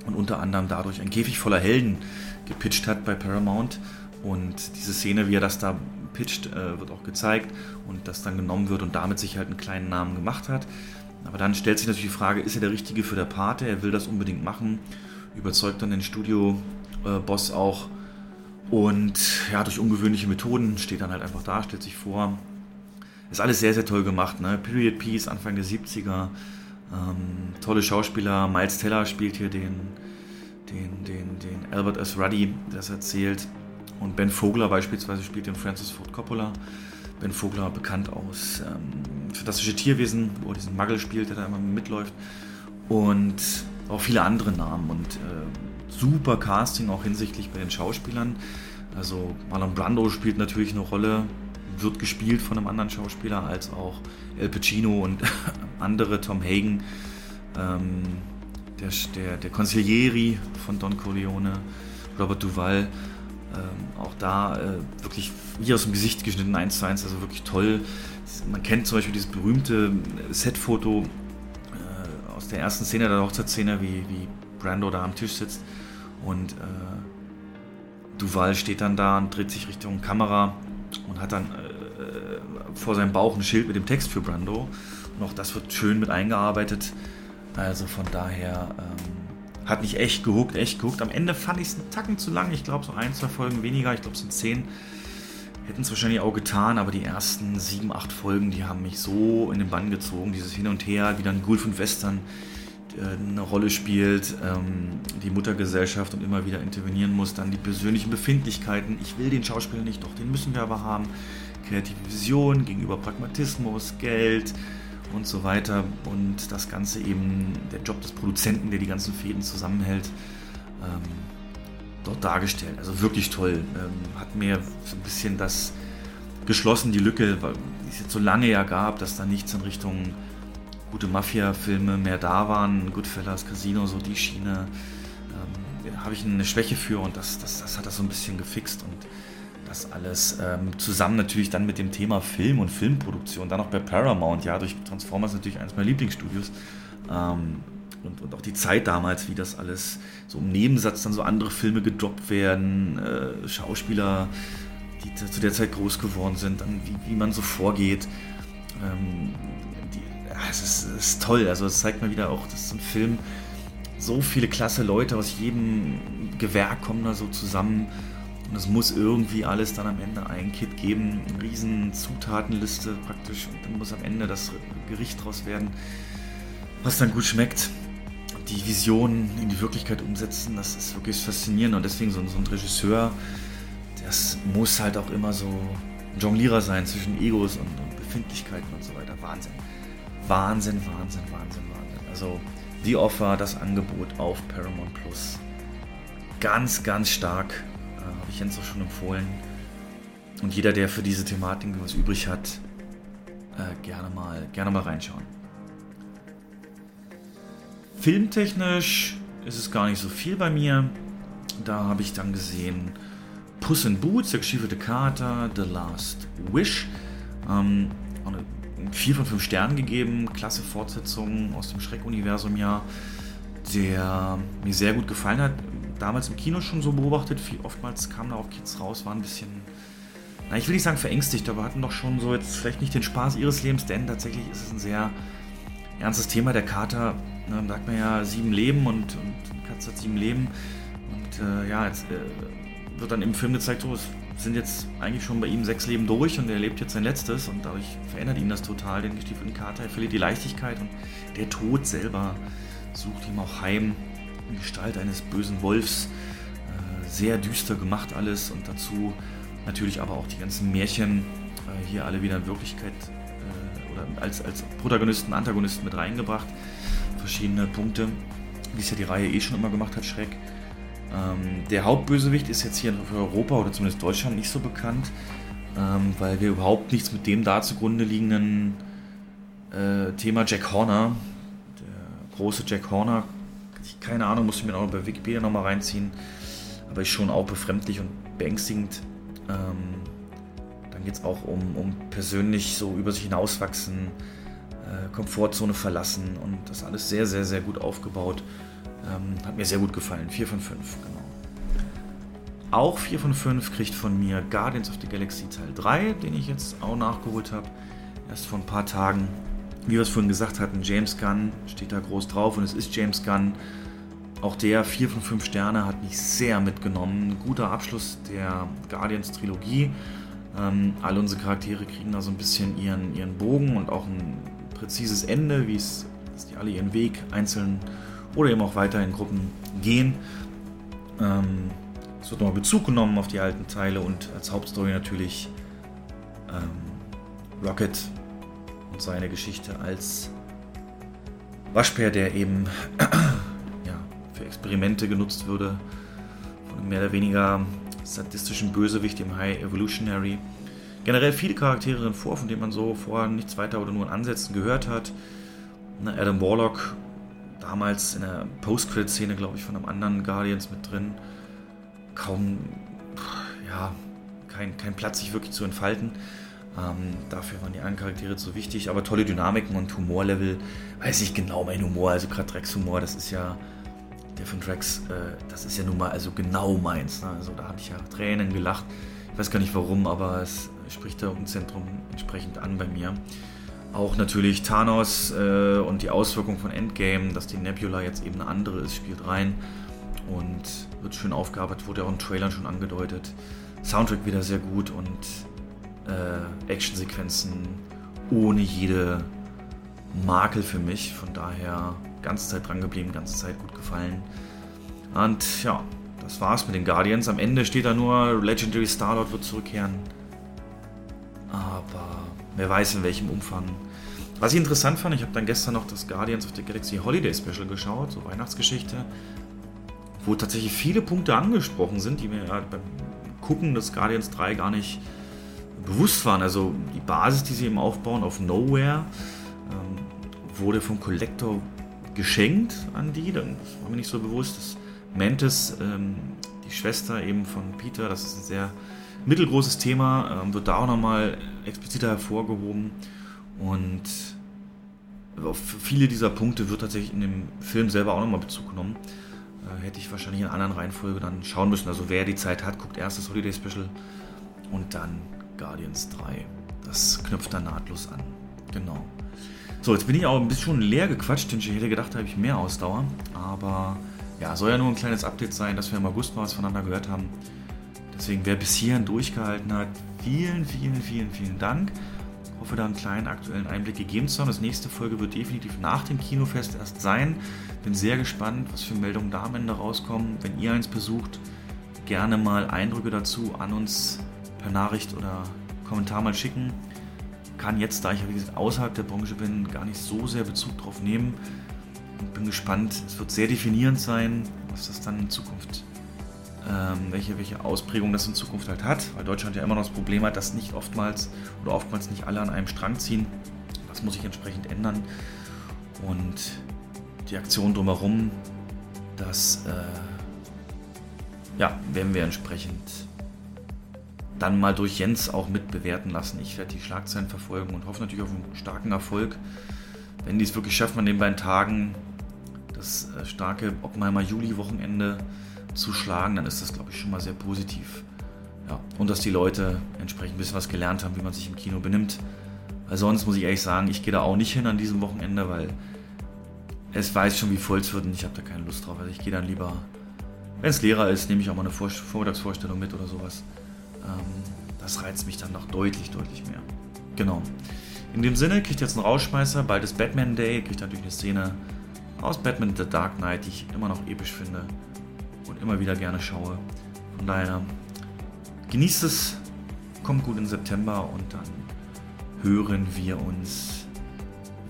und unter anderem dadurch ein Käfig voller Helden gepitcht hat bei Paramount. Und diese Szene, wie er das da pitcht, äh, wird auch gezeigt und das dann genommen wird und damit sich halt einen kleinen Namen gemacht hat. Aber dann stellt sich natürlich die Frage, ist er der Richtige für der Pate? Er will das unbedingt machen, überzeugt dann den Studio-Boss auch und ja, durch ungewöhnliche Methoden steht dann halt einfach da, stellt sich vor. Ist alles sehr, sehr toll gemacht. Ne? Period Piece, Anfang der 70er. Ähm, tolle Schauspieler. Miles Teller spielt hier den, den, den, den Albert S. Ruddy, der es erzählt. Und Ben Vogler beispielsweise spielt den Francis Ford Coppola. Ben Vogler bekannt aus ähm, Fantastische Tierwesen, wo er diesen Muggel spielt, der da immer mitläuft. Und auch viele andere Namen und äh, super Casting auch hinsichtlich bei den Schauspielern. Also Marlon Brando spielt natürlich eine Rolle, wird gespielt von einem anderen Schauspieler, als auch El Pacino und andere, Tom Hagen, ähm, der, der, der Consiglieri von Don Corleone, Robert Duval, ähm, auch da äh, wirklich wie aus dem Gesicht geschnitten, 1 zu 1, also wirklich toll. Man kennt zum Beispiel dieses berühmte Setfoto äh, aus der ersten Szene der Hochzeitsszene, wie, wie Brando da am Tisch sitzt und äh, Duval steht dann da und dreht sich Richtung Kamera und hat dann äh, vor seinem Bauch ein Schild mit dem Text für Brando. Und auch das wird schön mit eingearbeitet. Also von daher ähm, hat mich echt gehuckt, echt gehuckt. Am Ende fand ich es einen Tacken zu lang. Ich glaube, so ein, zwei Folgen weniger. Ich glaube, es sind zehn. Hätten es wahrscheinlich auch getan, aber die ersten sieben, acht Folgen, die haben mich so in den Bann gezogen. Dieses Hin und Her, wie dann Gulf und Western äh, eine Rolle spielt, ähm, die Muttergesellschaft und immer wieder intervenieren muss, dann die persönlichen Befindlichkeiten. Ich will den Schauspieler nicht, doch den müssen wir aber haben. Kreative Vision gegenüber Pragmatismus, Geld, und so weiter. Und das Ganze eben der Job des Produzenten, der die ganzen Fäden zusammenhält, ähm, dort dargestellt. Also wirklich toll. Ähm, hat mir so ein bisschen das geschlossen, die Lücke, die es jetzt so lange ja gab, dass da nichts in Richtung gute Mafia-Filme mehr da waren. Goodfellas, Casino, so die Schiene. Ähm, habe ich eine Schwäche für und das, das, das hat das so ein bisschen gefixt und das alles ähm, zusammen natürlich dann mit dem Thema Film und Filmproduktion, dann auch bei Paramount, ja, durch Transformers natürlich eines meiner Lieblingsstudios. Ähm, und, und, auch die Zeit damals, wie das alles so im Nebensatz dann so andere Filme gedroppt werden, äh, Schauspieler, die zu der Zeit groß geworden sind, dann wie, wie man so vorgeht. Ähm, die, ja, es, ist, es ist toll, also es zeigt mal wieder auch, dass so ein Film so viele klasse Leute aus jedem Gewerk kommen da so zusammen und es muss irgendwie alles dann am Ende ein Kit geben, eine riesen Zutatenliste praktisch. Und dann muss am Ende das Gericht draus werden, was dann gut schmeckt. Die Vision in die Wirklichkeit umsetzen, das ist wirklich faszinierend. Und deswegen so, so ein Regisseur, das muss halt auch immer so ein Jonglierer sein zwischen Egos und, und Befindlichkeiten und so weiter. Wahnsinn. Wahnsinn, Wahnsinn, Wahnsinn, Wahnsinn. Also The Offer, das Angebot auf Paramount Plus ganz, ganz stark. Ich Jens auch schon empfohlen. Und jeder, der für diese Thematik was übrig hat, äh, gerne, mal, gerne mal reinschauen. Filmtechnisch ist es gar nicht so viel bei mir. Da habe ich dann gesehen Puss in Boots, der gestiefelte Kater, The Last Wish. Ähm, eine 4 von 5 Sternen gegeben, klasse Fortsetzung aus dem Schreck-Universum ja, der mir sehr gut gefallen hat. Damals im Kino schon so beobachtet, viel, oftmals kamen da auch Kids raus, waren ein bisschen, na, ich will nicht sagen verängstigt, aber hatten doch schon so jetzt vielleicht nicht den Spaß ihres Lebens, denn tatsächlich ist es ein sehr ernstes Thema. Der Kater, ne, sagt man ja, sieben Leben und, und Katze hat sieben Leben. Und äh, ja, jetzt äh, wird dann im Film gezeigt, so, es sind jetzt eigentlich schon bei ihm sechs Leben durch und er lebt jetzt sein letztes und dadurch verändert ihn das total, den gestiefelten Kater. Er verliert die Leichtigkeit und der Tod selber sucht ihm auch heim in Gestalt eines bösen Wolfs. Äh, sehr düster gemacht alles und dazu natürlich aber auch die ganzen Märchen äh, hier alle wieder in Wirklichkeit äh, oder als, als Protagonisten, Antagonisten mit reingebracht. Verschiedene Punkte, wie es ja die Reihe eh schon immer gemacht hat, Schreck. Ähm, der Hauptbösewicht ist jetzt hier für Europa oder zumindest Deutschland nicht so bekannt, ähm, weil wir überhaupt nichts mit dem da zugrunde liegenden Thema Jack Horner, der große Jack Horner, keine Ahnung, muss ich mir auch bei Wikipedia nochmal reinziehen, aber ist schon auch befremdlich und beängstigend. Ähm, dann geht es auch um, um persönlich so über sich hinauswachsen, äh, Komfortzone verlassen und das alles sehr, sehr, sehr gut aufgebaut. Ähm, hat mir sehr gut gefallen. 4 von 5, genau. Auch 4 von 5 kriegt von mir Guardians of the Galaxy Teil 3, den ich jetzt auch nachgeholt habe. Erst vor ein paar Tagen. Wie wir es vorhin gesagt hatten, James Gunn steht da groß drauf und es ist James Gunn. Auch der 4 von 5 Sterne hat mich sehr mitgenommen. Ein guter Abschluss der Guardians Trilogie. Ähm, alle unsere Charaktere kriegen da so ein bisschen ihren, ihren Bogen und auch ein präzises Ende, wie es, dass die alle ihren Weg einzeln oder eben auch weiter in Gruppen gehen. Ähm, es wird nochmal Bezug genommen auf die alten Teile und als Hauptstory natürlich ähm, Rocket und seine Geschichte als Waschbär, der eben für Experimente genutzt würde von einem mehr oder weniger sadistischen Bösewicht, dem High Evolutionary. Generell viele Charaktere drin vor, von denen man so vorher nichts weiter oder nur in Ansätzen gehört hat. Adam Warlock damals in der Post-Credit-Szene, glaube ich, von einem anderen Guardians mit drin. Kaum, ja, kein, kein Platz, sich wirklich zu entfalten. Ähm, dafür waren die anderen Charaktere zu wichtig, aber tolle Dynamiken und Humorlevel. Weiß ich genau mein Humor, also gerade Drex-Humor, das ist ja, der von Drex, äh, das ist ja nun mal also genau meins. Ne? Also da hatte ich ja Tränen gelacht. Ich weiß gar nicht warum, aber es spricht da im Zentrum entsprechend an bei mir. Auch natürlich Thanos äh, und die Auswirkung von Endgame, dass die Nebula jetzt eben eine andere ist, spielt rein und wird schön aufgearbeitet, wurde auch in Trailern schon angedeutet. Soundtrack wieder sehr gut und äh, Actionsequenzen ohne jede Makel für mich. Von daher ganze Zeit dran geblieben, ganze Zeit gut gefallen. Und ja, das war's mit den Guardians. Am Ende steht da nur, Legendary Starlord wird zurückkehren. Aber wer weiß in welchem Umfang. Was ich interessant fand, ich habe dann gestern noch das Guardians of the Galaxy Holiday Special geschaut, so Weihnachtsgeschichte, wo tatsächlich viele Punkte angesprochen sind, die mir beim Gucken des Guardians 3 gar nicht bewusst waren. Also die Basis, die sie eben aufbauen auf Nowhere, ähm, wurde vom Collector geschenkt an die. Das war mir nicht so bewusst. Das Mantis, ähm, die Schwester eben von Peter, das ist ein sehr mittelgroßes Thema, ähm, wird da auch nochmal expliziter hervorgehoben. Und auf viele dieser Punkte wird tatsächlich in dem Film selber auch nochmal Bezug genommen. Äh, hätte ich wahrscheinlich in einer anderen Reihenfolge dann schauen müssen. Also wer die Zeit hat, guckt erst das Holiday Special und dann Guardians 3. Das knüpft dann nahtlos an. Genau. So, jetzt bin ich auch ein bisschen leer gequatscht, denn ich hätte gedacht, da habe ich mehr Ausdauer. Aber ja, soll ja nur ein kleines Update sein, dass wir im August mal was voneinander gehört haben. Deswegen, wer bis hierhin durchgehalten hat, vielen, vielen, vielen, vielen Dank. Ich hoffe, da einen kleinen aktuellen Einblick gegeben zu haben. Das nächste Folge wird definitiv nach dem Kinofest erst sein. Bin sehr gespannt, was für Meldungen da am Ende rauskommen. Wenn ihr eins besucht, gerne mal Eindrücke dazu an uns per Nachricht oder Kommentar mal schicken. Kann jetzt, da ich ja wie gesagt außerhalb der Branche bin, gar nicht so sehr Bezug drauf nehmen. Und bin gespannt. Es wird sehr definierend sein, was das dann in Zukunft ähm, welche, welche Ausprägung das in Zukunft halt hat, weil Deutschland ja immer noch das Problem hat, dass nicht oftmals oder oftmals nicht alle an einem Strang ziehen. Das muss sich entsprechend ändern. Und die Aktion drumherum, das äh, ja, werden wir entsprechend dann mal durch Jens auch mitbewerten lassen. Ich werde die Schlagzeilen verfolgen und hoffe natürlich auf einen starken Erfolg. Wenn die es wirklich schaffen, an den beiden Tagen das äh, starke Oppenheimer Juli-Wochenende zu schlagen, dann ist das, glaube ich, schon mal sehr positiv. Ja, und dass die Leute entsprechend ein bisschen was gelernt haben, wie man sich im Kino benimmt. Weil sonst muss ich ehrlich sagen, ich gehe da auch nicht hin an diesem Wochenende, weil es weiß schon, wie voll es wird und ich habe da keine Lust drauf. Also ich gehe dann lieber, wenn es Lehrer ist, nehme ich auch mal eine Vor Vormittagsvorstellung mit oder sowas. Ähm, das reizt mich dann noch deutlich, deutlich mehr. Genau. In dem Sinne kriegt jetzt ein Rausschmeißer, bald ist Batman Day, kriegt natürlich eine Szene aus Batman The Dark Knight, die ich immer noch episch finde und immer wieder gerne schaue. Von daher genießt es, kommt gut in September und dann hören wir uns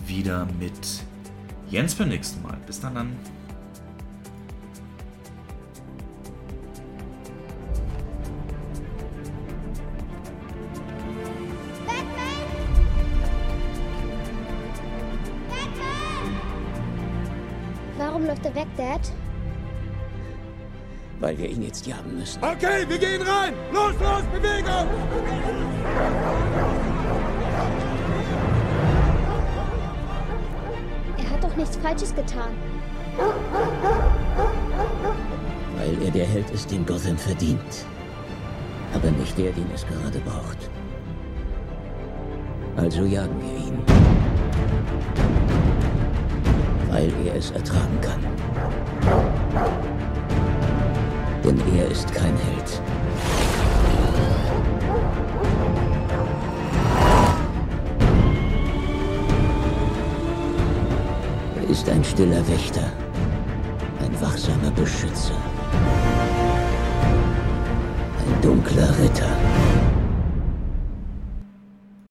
wieder mit Jens beim nächsten Mal. Bis dann dann. Weg, Dad? Weil wir ihn jetzt jagen müssen. Okay, wir gehen rein! Los, los, Bewegung! Er hat doch nichts Falsches getan. Weil er der Held ist, den Gotham verdient. Aber nicht der, den es gerade braucht. Also jagen wir ihn. Weil er es ertragen kann. Denn er ist kein Held. Er ist ein stiller Wächter. Ein wachsamer Beschützer. Ein dunkler Ritter.